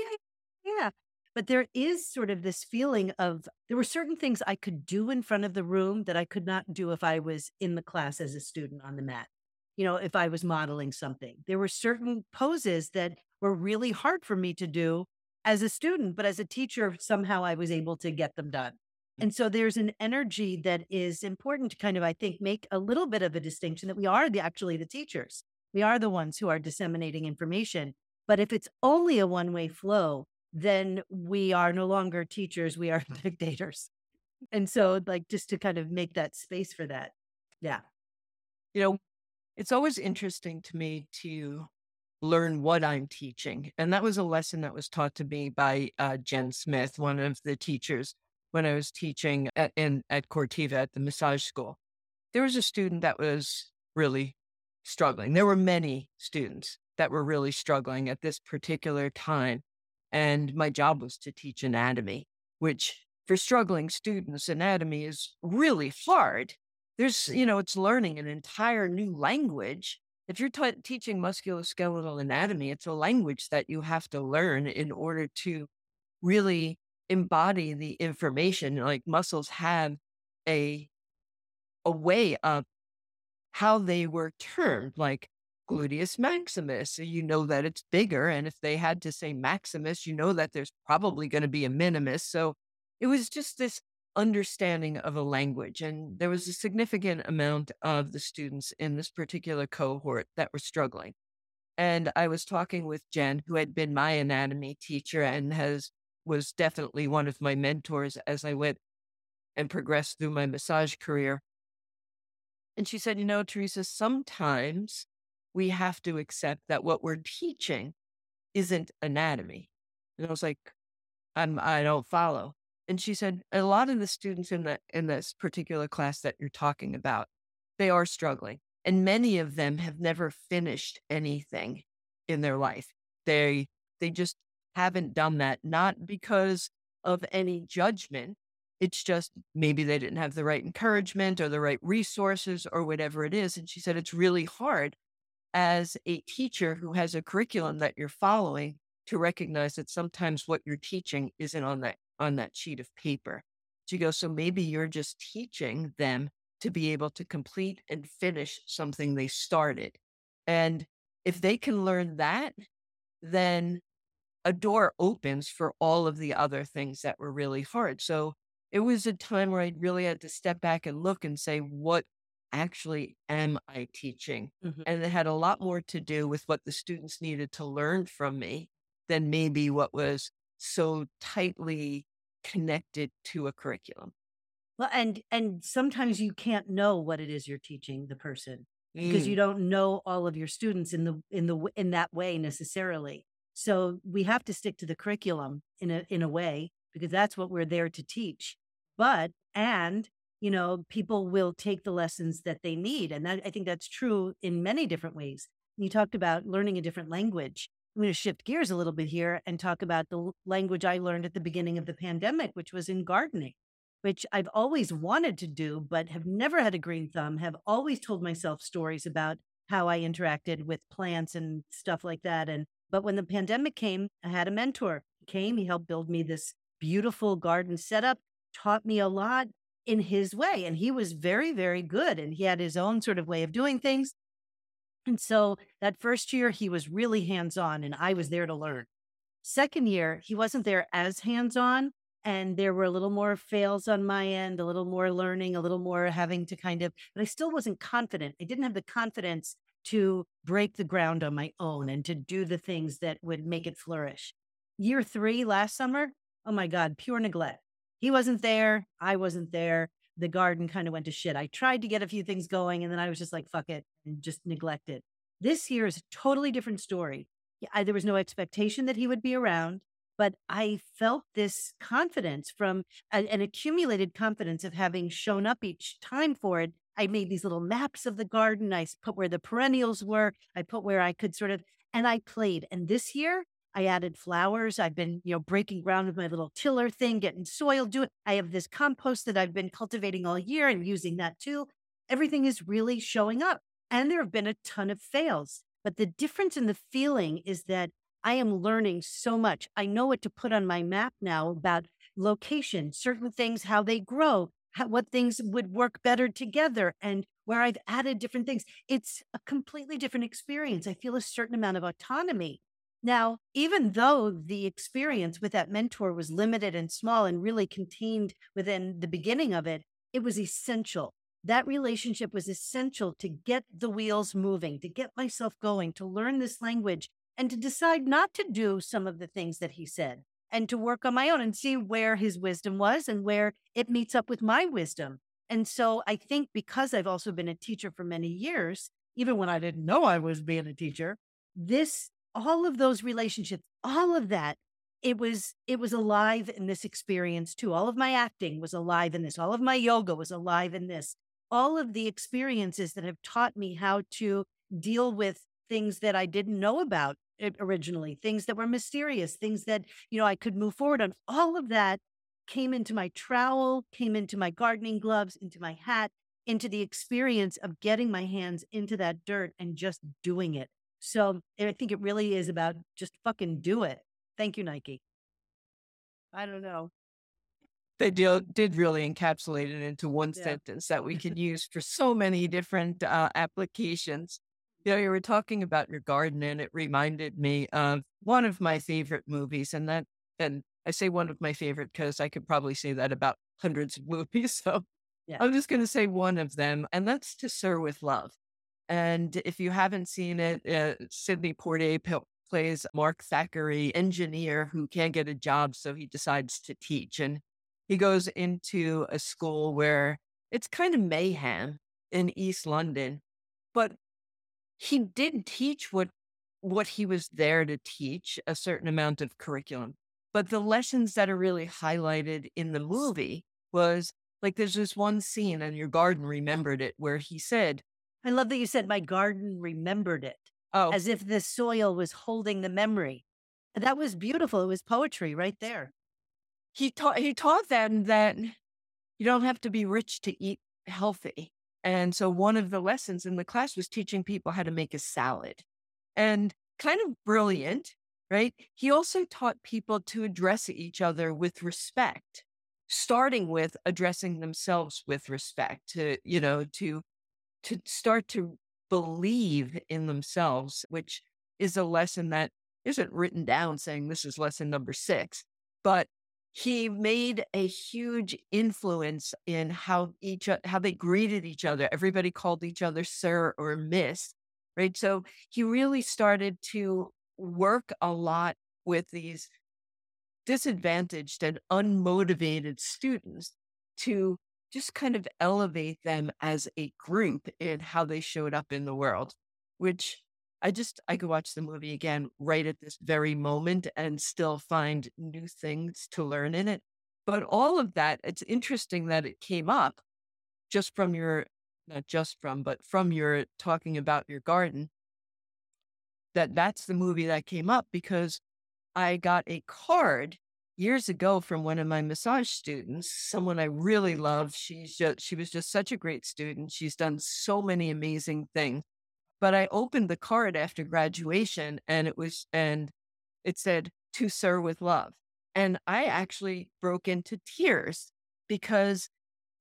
B: yeah, yeah. But there is sort of this feeling of there were certain things I could do in front of the room that I could not do if I was in the class as a student on the mat. You know, if I was modeling something, there were certain poses that were really hard for me to do as a student, but as a teacher, somehow I was able to get them done. Mm. And so there's an energy that is important to kind of, I think, make a little bit of a distinction that we are the, actually the teachers. We are the ones who are disseminating information. But if it's only a one way flow, then we are no longer teachers, we are dictators. And so, like, just to kind of make that space for that. Yeah.
A: You know, it's always interesting to me to learn what I'm teaching. And that was a lesson that was taught to me by uh, Jen Smith, one of the teachers when I was teaching at, in, at Cortiva at the massage school. There was a student that was really struggling. There were many students that were really struggling at this particular time. And my job was to teach anatomy, which for struggling students, anatomy is really hard. There's, you know, it's learning an entire new language. If you're teaching musculoskeletal anatomy, it's a language that you have to learn in order to really embody the information. Like muscles have a a way of how they were termed, like gluteus maximus. So you know that it's bigger. And if they had to say maximus, you know that there's probably going to be a minimus. So it was just this understanding of a language. And there was a significant amount of the students in this particular cohort that were struggling. And I was talking with Jen, who had been my anatomy teacher and has was definitely one of my mentors as I went and progressed through my massage career. And she said, You know, Teresa, sometimes we have to accept that what we're teaching isn't anatomy. And I was like, I'm, I don't follow. And she said, a lot of the students in that in this particular class that you're talking about, they are struggling. And many of them have never finished anything in their life. They they just haven't done that, not because of any judgment. It's just maybe they didn't have the right encouragement or the right resources or whatever it is. And she said it's really hard as a teacher who has a curriculum that you're following to recognize that sometimes what you're teaching isn't on that on that sheet of paper. She goes, so maybe you're just teaching them to be able to complete and finish something they started. And if they can learn that, then a door opens for all of the other things that were really hard. So it was a time where I really had to step back and look and say, what actually am I teaching? Mm-hmm. And it had a lot more to do with what the students needed to learn from me than maybe what was so tightly connected to a curriculum.
B: Well, and and sometimes you can't know what it is you're teaching the person mm. because you mm. don't know all of your students in the in the in that way necessarily. So we have to stick to the curriculum in a in a way because that's what we're there to teach. But and you know, people will take the lessons that they need. And that, I think that's true in many different ways. You talked about learning a different language. I'm going to shift gears a little bit here and talk about the language I learned at the beginning of the pandemic, which was in gardening, which I've always wanted to do, but have never had a green thumb, have always told myself stories about how I interacted with plants and stuff like that. And, but when the pandemic came, I had a mentor. He came, he helped build me this beautiful garden setup, taught me a lot, in his way. And he was very, very good. And he had his own sort of way of doing things. And so that first year, he was really hands on, and I was there to learn. Second year, he wasn't there as hands on. And there were a little more fails on my end, a little more learning, a little more having to kind of, but I still wasn't confident. I didn't have the confidence to break the ground on my own and to do the things that would make it flourish. Year three, last summer, oh my God, pure neglect. He wasn't there. I wasn't there. The garden kind of went to shit. I tried to get a few things going and then I was just like, fuck it, and just neglected. This year is a totally different story. I, there was no expectation that he would be around, but I felt this confidence from an accumulated confidence of having shown up each time for it. I made these little maps of the garden. I put where the perennials were. I put where I could sort of, and I played. And this year, I added flowers. I've been, you know, breaking ground with my little tiller thing, getting soil, doing. I have this compost that I've been cultivating all year and using that too. Everything is really showing up. And there have been a ton of fails. But the difference in the feeling is that I am learning so much. I know what to put on my map now about location, certain things, how they grow, how, what things would work better together, and where I've added different things. It's a completely different experience. I feel a certain amount of autonomy now, even though the experience with that mentor was limited and small and really contained within the beginning of it, it was essential. That relationship was essential to get the wheels moving, to get myself going, to learn this language, and to decide not to do some of the things that he said and to work on my own and see where his wisdom was and where it meets up with my wisdom. And so I think because I've also been a teacher for many years, even when I didn't know I was being a teacher, this all of those relationships, all of that, it was it was alive in this experience too. All of my acting was alive in this. All of my yoga was alive in this. All of the experiences that have taught me how to deal with things that I didn't know about originally, things that were mysterious, things that, you know, I could move forward on. All of that came into my trowel, came into my gardening gloves, into my hat, into the experience of getting my hands into that dirt and just doing it. So I think it really is about just fucking do it. Thank you, Nike. I don't know.
A: They did, did really encapsulate it into one yeah. sentence that we could use for so many different uh, applications. You know, you were talking about your garden, and it reminded me of one of my favorite movies, and that, and I say one of my favorite because I could probably say that about hundreds of movies. So yeah. I'm just going to say one of them, and that's To Sir with Love. And if you haven't seen it, uh, Sidney Poitier p- plays Mark Thackeray, engineer who can't get a job, so he decides to teach. And he goes into a school where it's kind of mayhem. in East London, but he did teach what what he was there to teach, a certain amount of curriculum. But the lessons that are really highlighted in the movie was like there's this one scene and your garden remembered it where he said,
B: I love that you said my garden remembered it.
A: Oh,
B: as if the soil was holding the memory. That was beautiful. It was poetry right there.
A: He taught he taught them that you don't have to be rich to eat healthy. And so one of the lessons in the class was teaching people how to make a salad. And kind of brilliant, right? He also taught people to address each other with respect, starting with addressing themselves with respect, to, you know, to to start to believe in themselves, which is a lesson that isn't written down saying this is lesson number six, but he made a huge influence in how each how they greeted each other. Everybody called each other sir or miss, right? So he really started to work a lot with these disadvantaged and unmotivated students to just kind of elevate them as a group in how they showed up in the world, which I just I could watch the movie again right at this very moment and still find new things to learn in it. But all of that, it's interesting that it came up just from your not just from, but from your talking about your garden, that that's the movie that came up because I got a card years ago from one of my massage students, someone I really love. She's just she was just such a great student. She's done so many amazing things. But I opened the card after graduation and it was and it said to sir with love. And I actually broke into tears because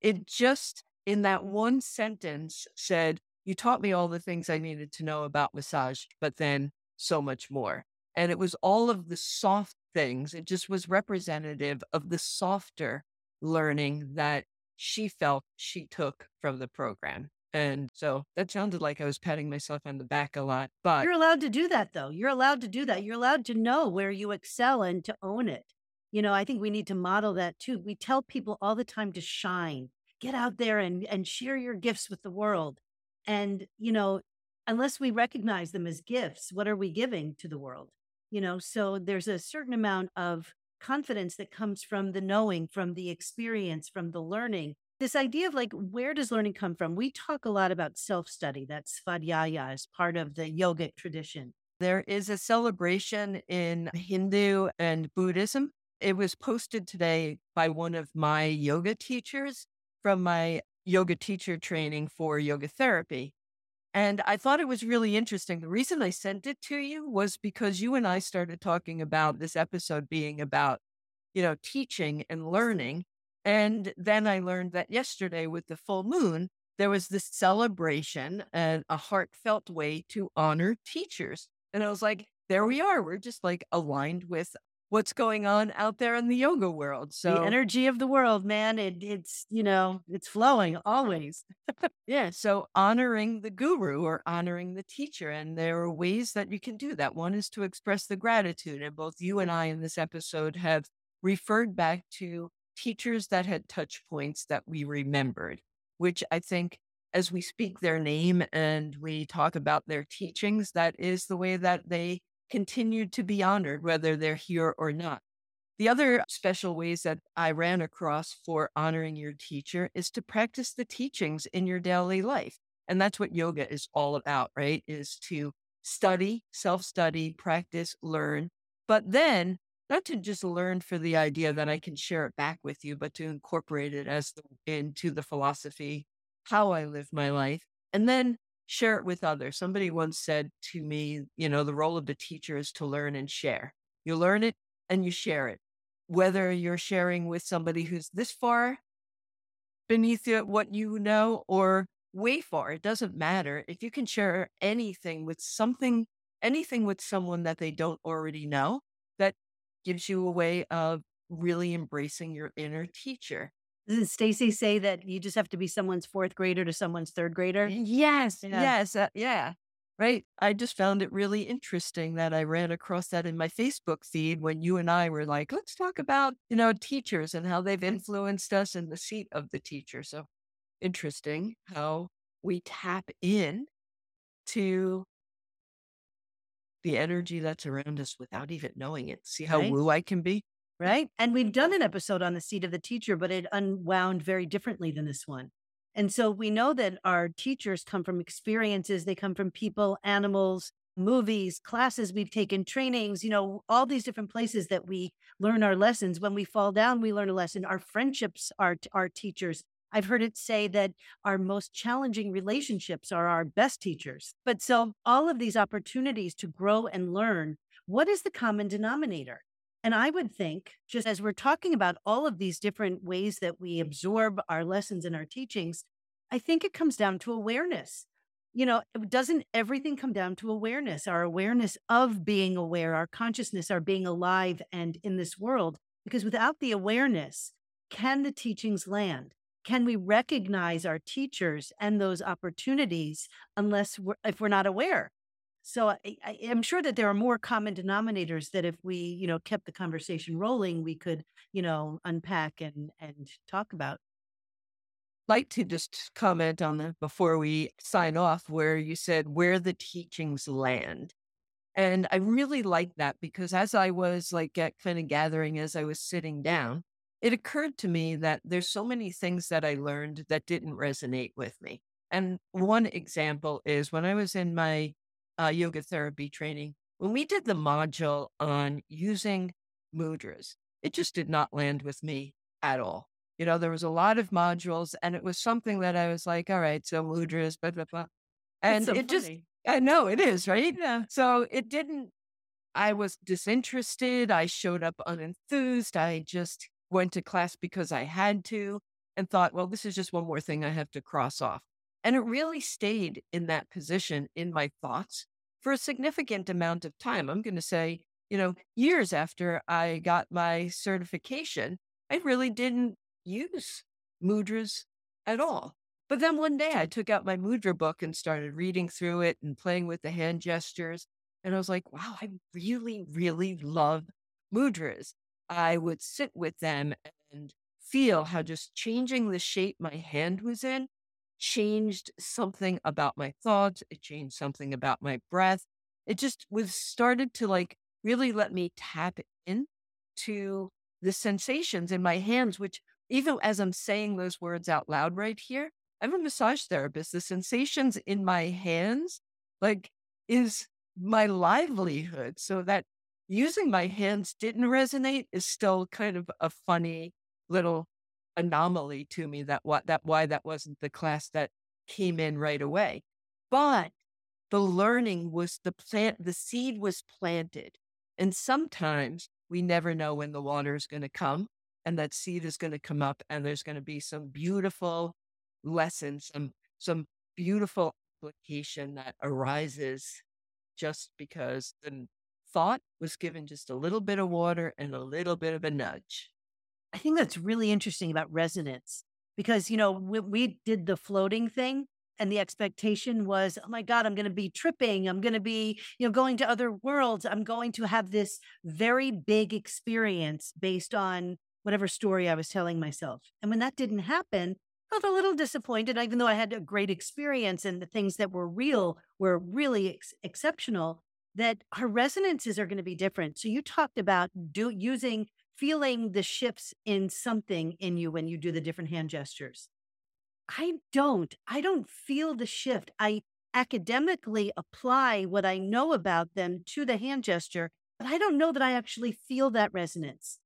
A: it just in that one sentence said, You taught me all the things I needed to know about massage, but then so much more. And it was all of the soft things. It just was representative of the softer learning that she felt she took from the program. And so that sounded like I was patting myself on the back a lot, but
B: You're allowed to do that, though. You're allowed to do that. You're allowed to know where you excel and to own it. You know, I think we need to model that too. We tell people all the time to shine, get out there and, and share your gifts with the world. And, you know, unless we recognize them as gifts, what are we giving to the world? You know, so there's a certain amount of confidence that comes from the knowing, from the experience, from the learning. This idea of like, where does learning come from? We talk a lot about self study. That's Svadhyaya as part of the yogic tradition.
A: There is a celebration in Hindu and Buddhism. It was posted today by one of my yoga teachers from my yoga teacher training for yoga therapy. And I thought it was really interesting. The reason I sent it to you was because you and I started talking about this episode being about, you know, teaching and learning. And then I learned that yesterday with the full moon, there was this celebration and a heartfelt way to honor teachers. And I was like, there we are. We're just like aligned with what's going on out there in the yoga world. So
B: the energy of the world, man, it, it's, you know, it's flowing always.
A: Yeah. So honoring the guru or honoring the teacher. And there are ways that you can do that. One is to express the gratitude. And both you and I in this episode have referred back to teachers that had touch points that we remembered, which I think as we speak their name and we talk about their teachings, that is the way that they continue to be honored, whether they're here or not. The other special ways that I ran across for honoring your teacher is to practice the teachings in your daily life. And that's what yoga is all about, right? Is to study, self study, practice, learn, but then not to just learn for the idea that I can share it back with you, but to incorporate it as the, into the philosophy, how I live my life, and then share it with others. Somebody once said to me, you know, the role of the teacher is to learn and share. You learn it and you share it whether you're sharing with somebody who's this far beneath you, what you know or way far, it doesn't matter. If you can share anything with something, anything with someone that they don't already know, gives you a way of really embracing your inner teacher.
B: Doesn't Stacy say that you just have to be someone's fourth grader to someone's third grader?
A: Yes,
B: Yeah.
A: yes, uh, yeah. Right. I just found it really interesting that I ran across that in my Facebook feed when you and I were like, let's talk about, you know, teachers and how they've influenced us in the seat of the teacher. So interesting how we tap in to the energy that's around us without even knowing it. See how
B: Right.
A: woo I can be?
B: right? And we've done an episode on the seat of the teacher, but it unwound very differently than this one. And so we know that our teachers come from experiences, they come from people, animals, movies, classes we've taken, trainings, you know, all these different places that we learn our lessons. When we fall down, we learn a lesson. Our friendships are our teachers. I've heard it say that our most challenging relationships are our best teachers. But so all of these opportunities to grow and learn, what is the common denominator? And I would think, just as we're talking about all of these different ways that we absorb our lessons and our teachings, I think it comes down to awareness. You know, doesn't everything come down to awareness, our awareness of being aware, our consciousness, our being alive and in this world? Because without the awareness, can the teachings land? Can we recognize our teachers and those opportunities unless we're, if we're not aware? So I, I am sure that there are more common denominators that if we, you know, kept the conversation rolling, we could, you know, unpack and and talk about.
A: like to just comment on that before we sign off, where you said where the teachings land. And I really like that because as I was like kind of gathering as I was sitting down, it occurred to me that there's so many things that I learned that didn't resonate with me. And one example is when I was in my uh, yoga therapy training, when we did the module on using mudras, it just did not land with me at all. You know, there was a lot of modules, and it was something that I was like, all right, so mudras, blah, blah, blah. And
B: so
A: it just. I know it is, right?
B: Yeah.
A: So it didn't, I was disinterested. I showed up unenthused. I just went to class because I had to and thought, well, this is just one more thing I have to cross off. And it really stayed in that position in my thoughts for a significant amount of time. I'm going to say, you know, years after I got my certification, I really didn't use mudras at all. But then one day I took out my mudra book and started reading through it and playing with the hand gestures. And I was like, wow, I really, really love mudras. I would sit with them and feel how just changing the shape my hand was in changed something about my thoughts. It changed something about my breath. It just was started to like really let me tap in to the sensations in my hands, which even as I'm saying those words out loud right here, I'm a massage therapist. The sensations in my hands, like, is my livelihood. So that using my hands didn't resonate is still kind of a funny little anomaly to me that what that why that wasn't the class that came in right away. But the learning was the plant the seed was planted. And sometimes we never know when the water is going to come and that seed is going to come up and there's going to be some beautiful lessons, some some beautiful application that arises just because the thought was given just a little bit of water and a little bit of a nudge.
B: I think that's really interesting about resonance because, you know, we, we did the floating thing and the expectation was, oh my God, I'm going to be tripping. I'm going to be, you know, going to other worlds. I'm going to have this very big experience based on whatever story I was telling myself. And when that didn't happen, I felt a little disappointed, even though I had a great experience and the things that were real were really ex- exceptional. That our resonances are going to be different. So you talked about do using feeling the shifts in something in you when you do the different hand gestures. I don't. I don't feel the shift. I academically apply what I know about them to the hand gesture, but I don't know that I actually feel that resonance.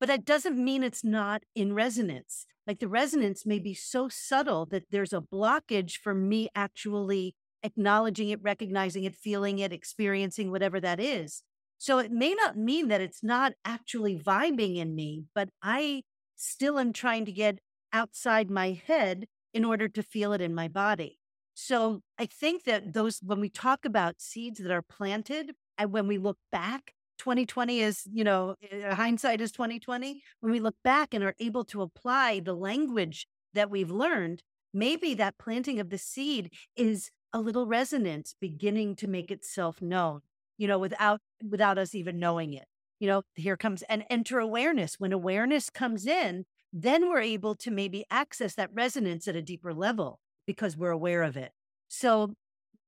B: But that doesn't mean it's not in resonance. Like the resonance may be so subtle that there's a blockage for me actually acknowledging it, recognizing it, feeling it, experiencing whatever that is. So it may not mean that it's not actually vibing in me, but I still am trying to get outside my head in order to feel it in my body. So I think that those, when we talk about seeds that are planted and when we look back, 2020 is, you know, eh, hindsight is 2020. When we look back and are able to apply the language that we've learned, maybe that planting of the seed is a little resonance beginning to make itself known you know, without without us even knowing it. You know, here comes and enter awareness. When awareness comes in, then we're able to maybe access that resonance at a deeper level. because we're aware of it. So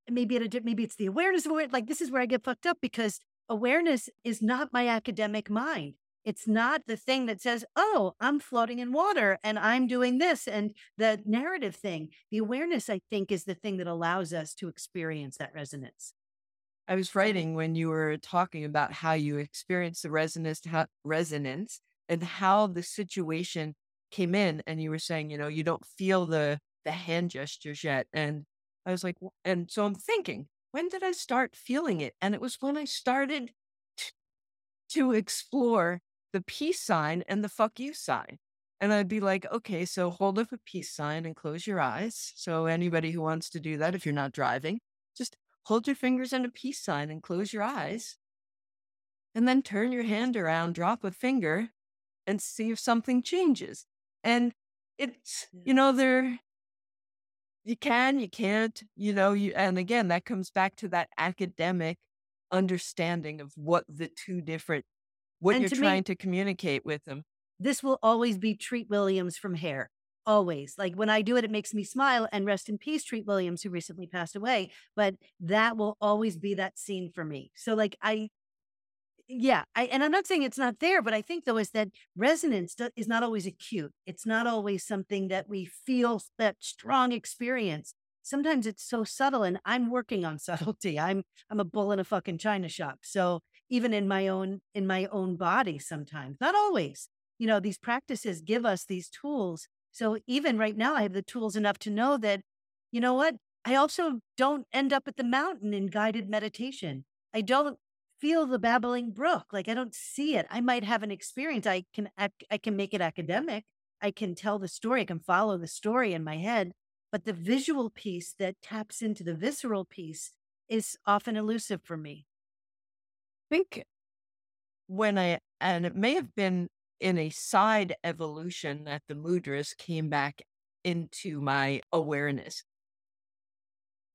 B: maybe at it, maybe it's the awareness of it. Like this is where I get fucked up because awareness is not my academic mind. It's not the thing that says, oh, I'm floating in water and I'm doing this and the narrative thing. The awareness, I think, is the thing that allows us to experience that resonance.
A: I was writing when you were talking about how you experienced the resonance, how, resonance and how the situation came in. And you were saying, you know, you don't feel the the hand gestures yet. And I was like, and so I'm thinking, when did I start feeling it? And it was when I started to explore the peace sign and the fuck you sign. And I'd be like, okay, so hold up a peace sign and close your eyes. So anybody who wants to do that, if you're not driving, just hold your fingers in a peace sign and close your eyes. And then turn your hand around, drop a finger, and see if something changes. And it's, you know, there you can, you can't, you know, you and again, that comes back to that academic understanding of what the two different what
B: And
A: you're
B: to
A: trying
B: me,
A: to communicate with them.
B: this will always be Treat Williams from Hair. Always. Like when I do it, it makes me smile. And rest in peace, Treat Williams, who recently passed away. But that will always be that scene for me. So, like, I, yeah, I, and I'm not saying it's not there, but I think though is that resonance do- is not always acute. It's not always something that we feel that strong experience. Sometimes it's so subtle, and I'm working on subtlety. I'm I'm a bull in a fucking china shop. So even in my own in my own body, sometimes not always. You know, these practices give us these tools. So even right now, I have the tools enough to know that, you know what? I also don't end up at the mountain in guided meditation. I don't feel the babbling brook. Like I don't see it. I might have an experience. I can I can make it academic. I can tell the story. I can follow the story in my head. But the visual piece that taps into the visceral piece is often elusive for me.
A: Think when I and it may have been in a side evolution that the mudras came back into my awareness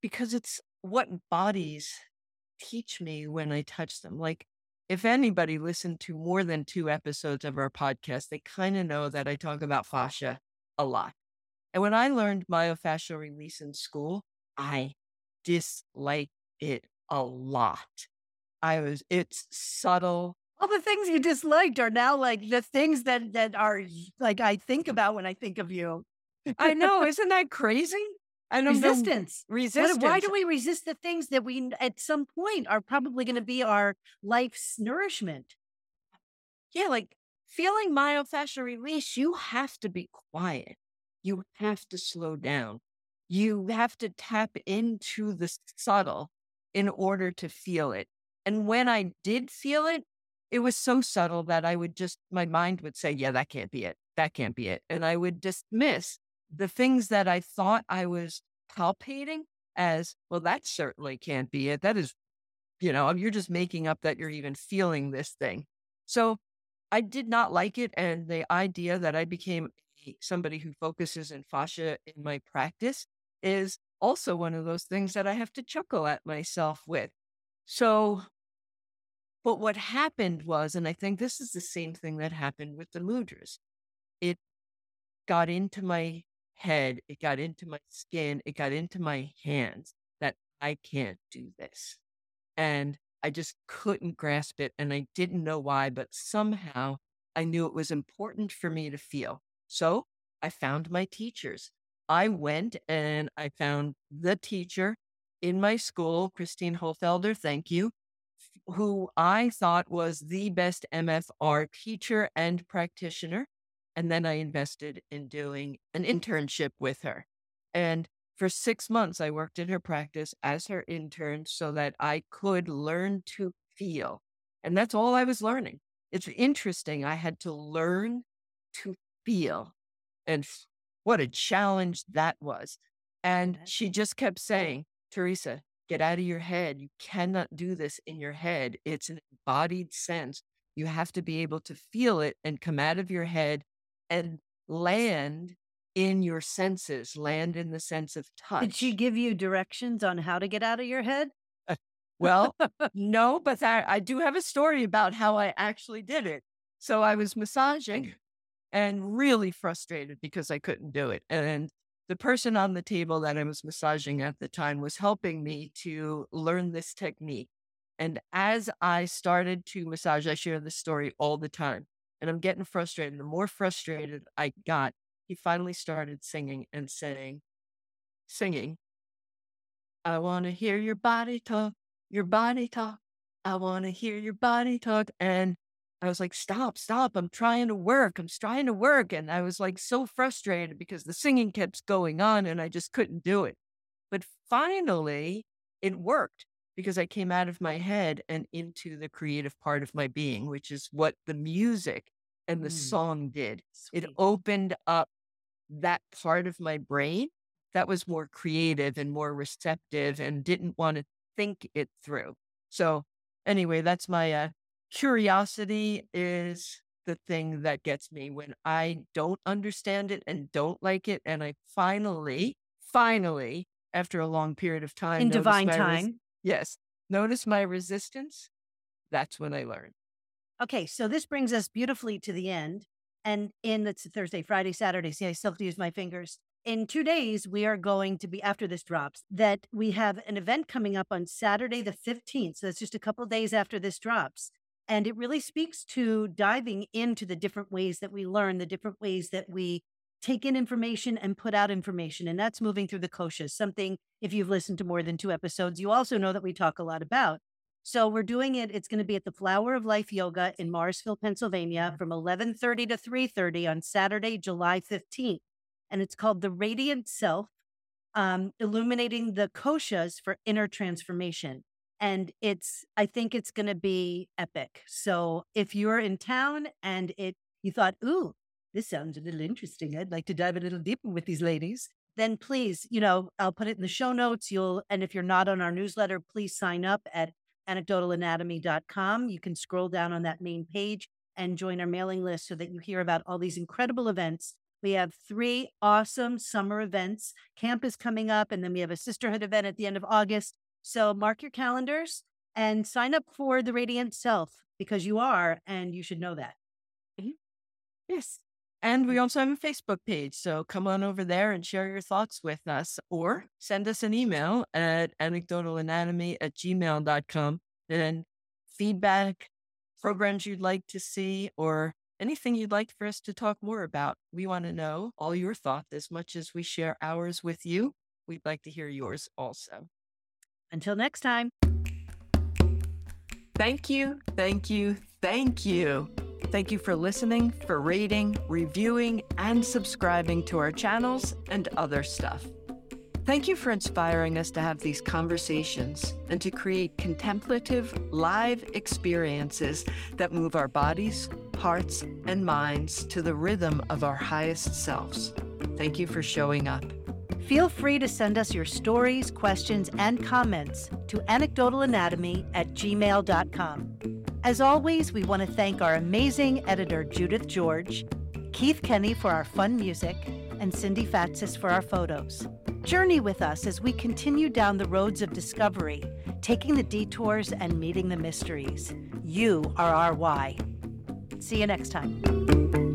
A: because it's what bodies teach me when I touch them. Like, if anybody listened to more than two episodes of our podcast, they kind of know that I talk about fascia a lot. And when I learned myofascial release in school, I disliked it a lot. I was, it's subtle.
B: All the things you disliked are now like the things that that are like I think mm. about when I think of you.
A: I know, isn't that crazy? I know.
B: Resistance.
A: Resistance.
B: why do we resist the things that we at some point are probably going to be our life's nourishment?
A: Yeah, like feeling myofascial release, you have to be quiet. You have to slow down. You have to tap into the subtle in order to feel it. And when I did feel it, it was so subtle that I would just, my mind would say, yeah, that can't be it. That can't be it. And I would dismiss the things that I thought I was palpating as, well, that certainly can't be it. That is, you know, you're just making up that you're even feeling this thing. So I did not like it. And the idea that I became somebody who focuses in fascia in my practice is also one of those things that I have to chuckle at myself with. So, but what happened was, and I think this is the same thing that happened with the mudras, it got into my head, it got into my skin, it got into my hands that I can't do this. And I just couldn't grasp it. And I didn't know why, but somehow I knew it was important for me to feel. So I found my teachers. I went and I found the teacher in my school, Christine Holfelder, thank you, who I thought was the best MFR teacher and practitioner. And then I invested in doing an internship with her. And for six months, I worked in her practice as her intern so that I could learn to feel. And that's all I was learning. It's interesting. I had to learn to feel. And what a challenge that was. And she just kept saying, Teresa, get out of your head. You cannot do this in your head. It's an embodied sense. You have to be able to feel it and come out of your head and land in your senses, land in the sense of touch.
B: Did she give you directions on how to get out of your head?
A: Uh, well, no, but I, I do have a story about how I actually did it. So I was massaging mm. and really frustrated because I couldn't do it. And the person on the table that I was massaging at the time was helping me to learn this technique. And as I started to massage, I share this story all the time, and I'm getting frustrated. The more frustrated I got, he finally started singing and saying, singing, I want to hear your body talk, your body talk. I want to hear your body talk. And I was like, stop, stop. I'm trying to work. I'm trying to work. And I was like so frustrated because the singing kept going on and I just couldn't do it. But finally, it worked because I came out of my head and into the creative part of my being, which is what the music and the mm. song did. Sweet. It opened up that part of my brain that was more creative and more receptive and didn't want to think it through. So, anyway, that's my uh, curiosity is the thing that gets me when I don't understand it and don't like it. And I finally, finally, after a long period of time,
B: in divine time, res-
A: yes, notice my resistance. That's when I learn.
B: Okay, so this brings us beautifully to the end. And in it's Thursday, Friday, Saturday. See, I still have to use my fingers. In two days, we are going to be after this drops. That we have an event coming up on Saturday the fifteenth. So that's just a couple days after this drops and it really speaks to diving into the different ways that we learn, the different ways that we take in information and put out information. And that's moving through the koshas, something, if you've listened to more than two episodes, you also know that we talk a lot about. So we're doing it. It's going to be at the Flower of Life Yoga in Morrisville, Pennsylvania from 1130 to 330 on Saturday, July 15th. And it's called The Radiant Self, um, illuminating the koshas for inner transformation and it's i think it's going to be epic. So if you're in town and it you thought ooh this sounds a little interesting. I'd like to dive a little deeper with these ladies then please you know i'll put it in the show notes. You'll and if you're not on our newsletter please sign up at anecdotalanatomy.com you can scroll down on that main page and join our mailing list so that you hear about all these incredible events. We have three awesome summer events. Camp is coming up and then we have a sisterhood event at the end of august so mark your calendars and sign up for the Radiant Self because you are, and you should know that.
A: Mm-hmm. Yes. And we also have a Facebook page. So come on over there and share your thoughts with us or send us an email at anecdotalanatomy at gmail.com and feedback, programs you'd like to see, or anything you'd like for us to talk more about. We want to know all your thoughts as much as we share ours with you. We'd like to hear yours also.
B: Until next time.
A: Thank you, thank you, thank you. Thank you for listening, for rating, reviewing, and subscribing to our channels and other stuff. Thank you for inspiring us to have these conversations and to create contemplative, live experiences that move our bodies, hearts, and minds to the rhythm of our highest selves. Thank you for showing up.
B: Feel free to send us your stories, questions, and comments to anecdotalanatomy at gmail.com. As always, we want to thank our amazing editor, Judith George, Keith Kenny for our fun music, and Cindy Fatsis for our photos. Journey with us as we continue down the roads of discovery, taking the detours and meeting the mysteries. You are our why. See you next time.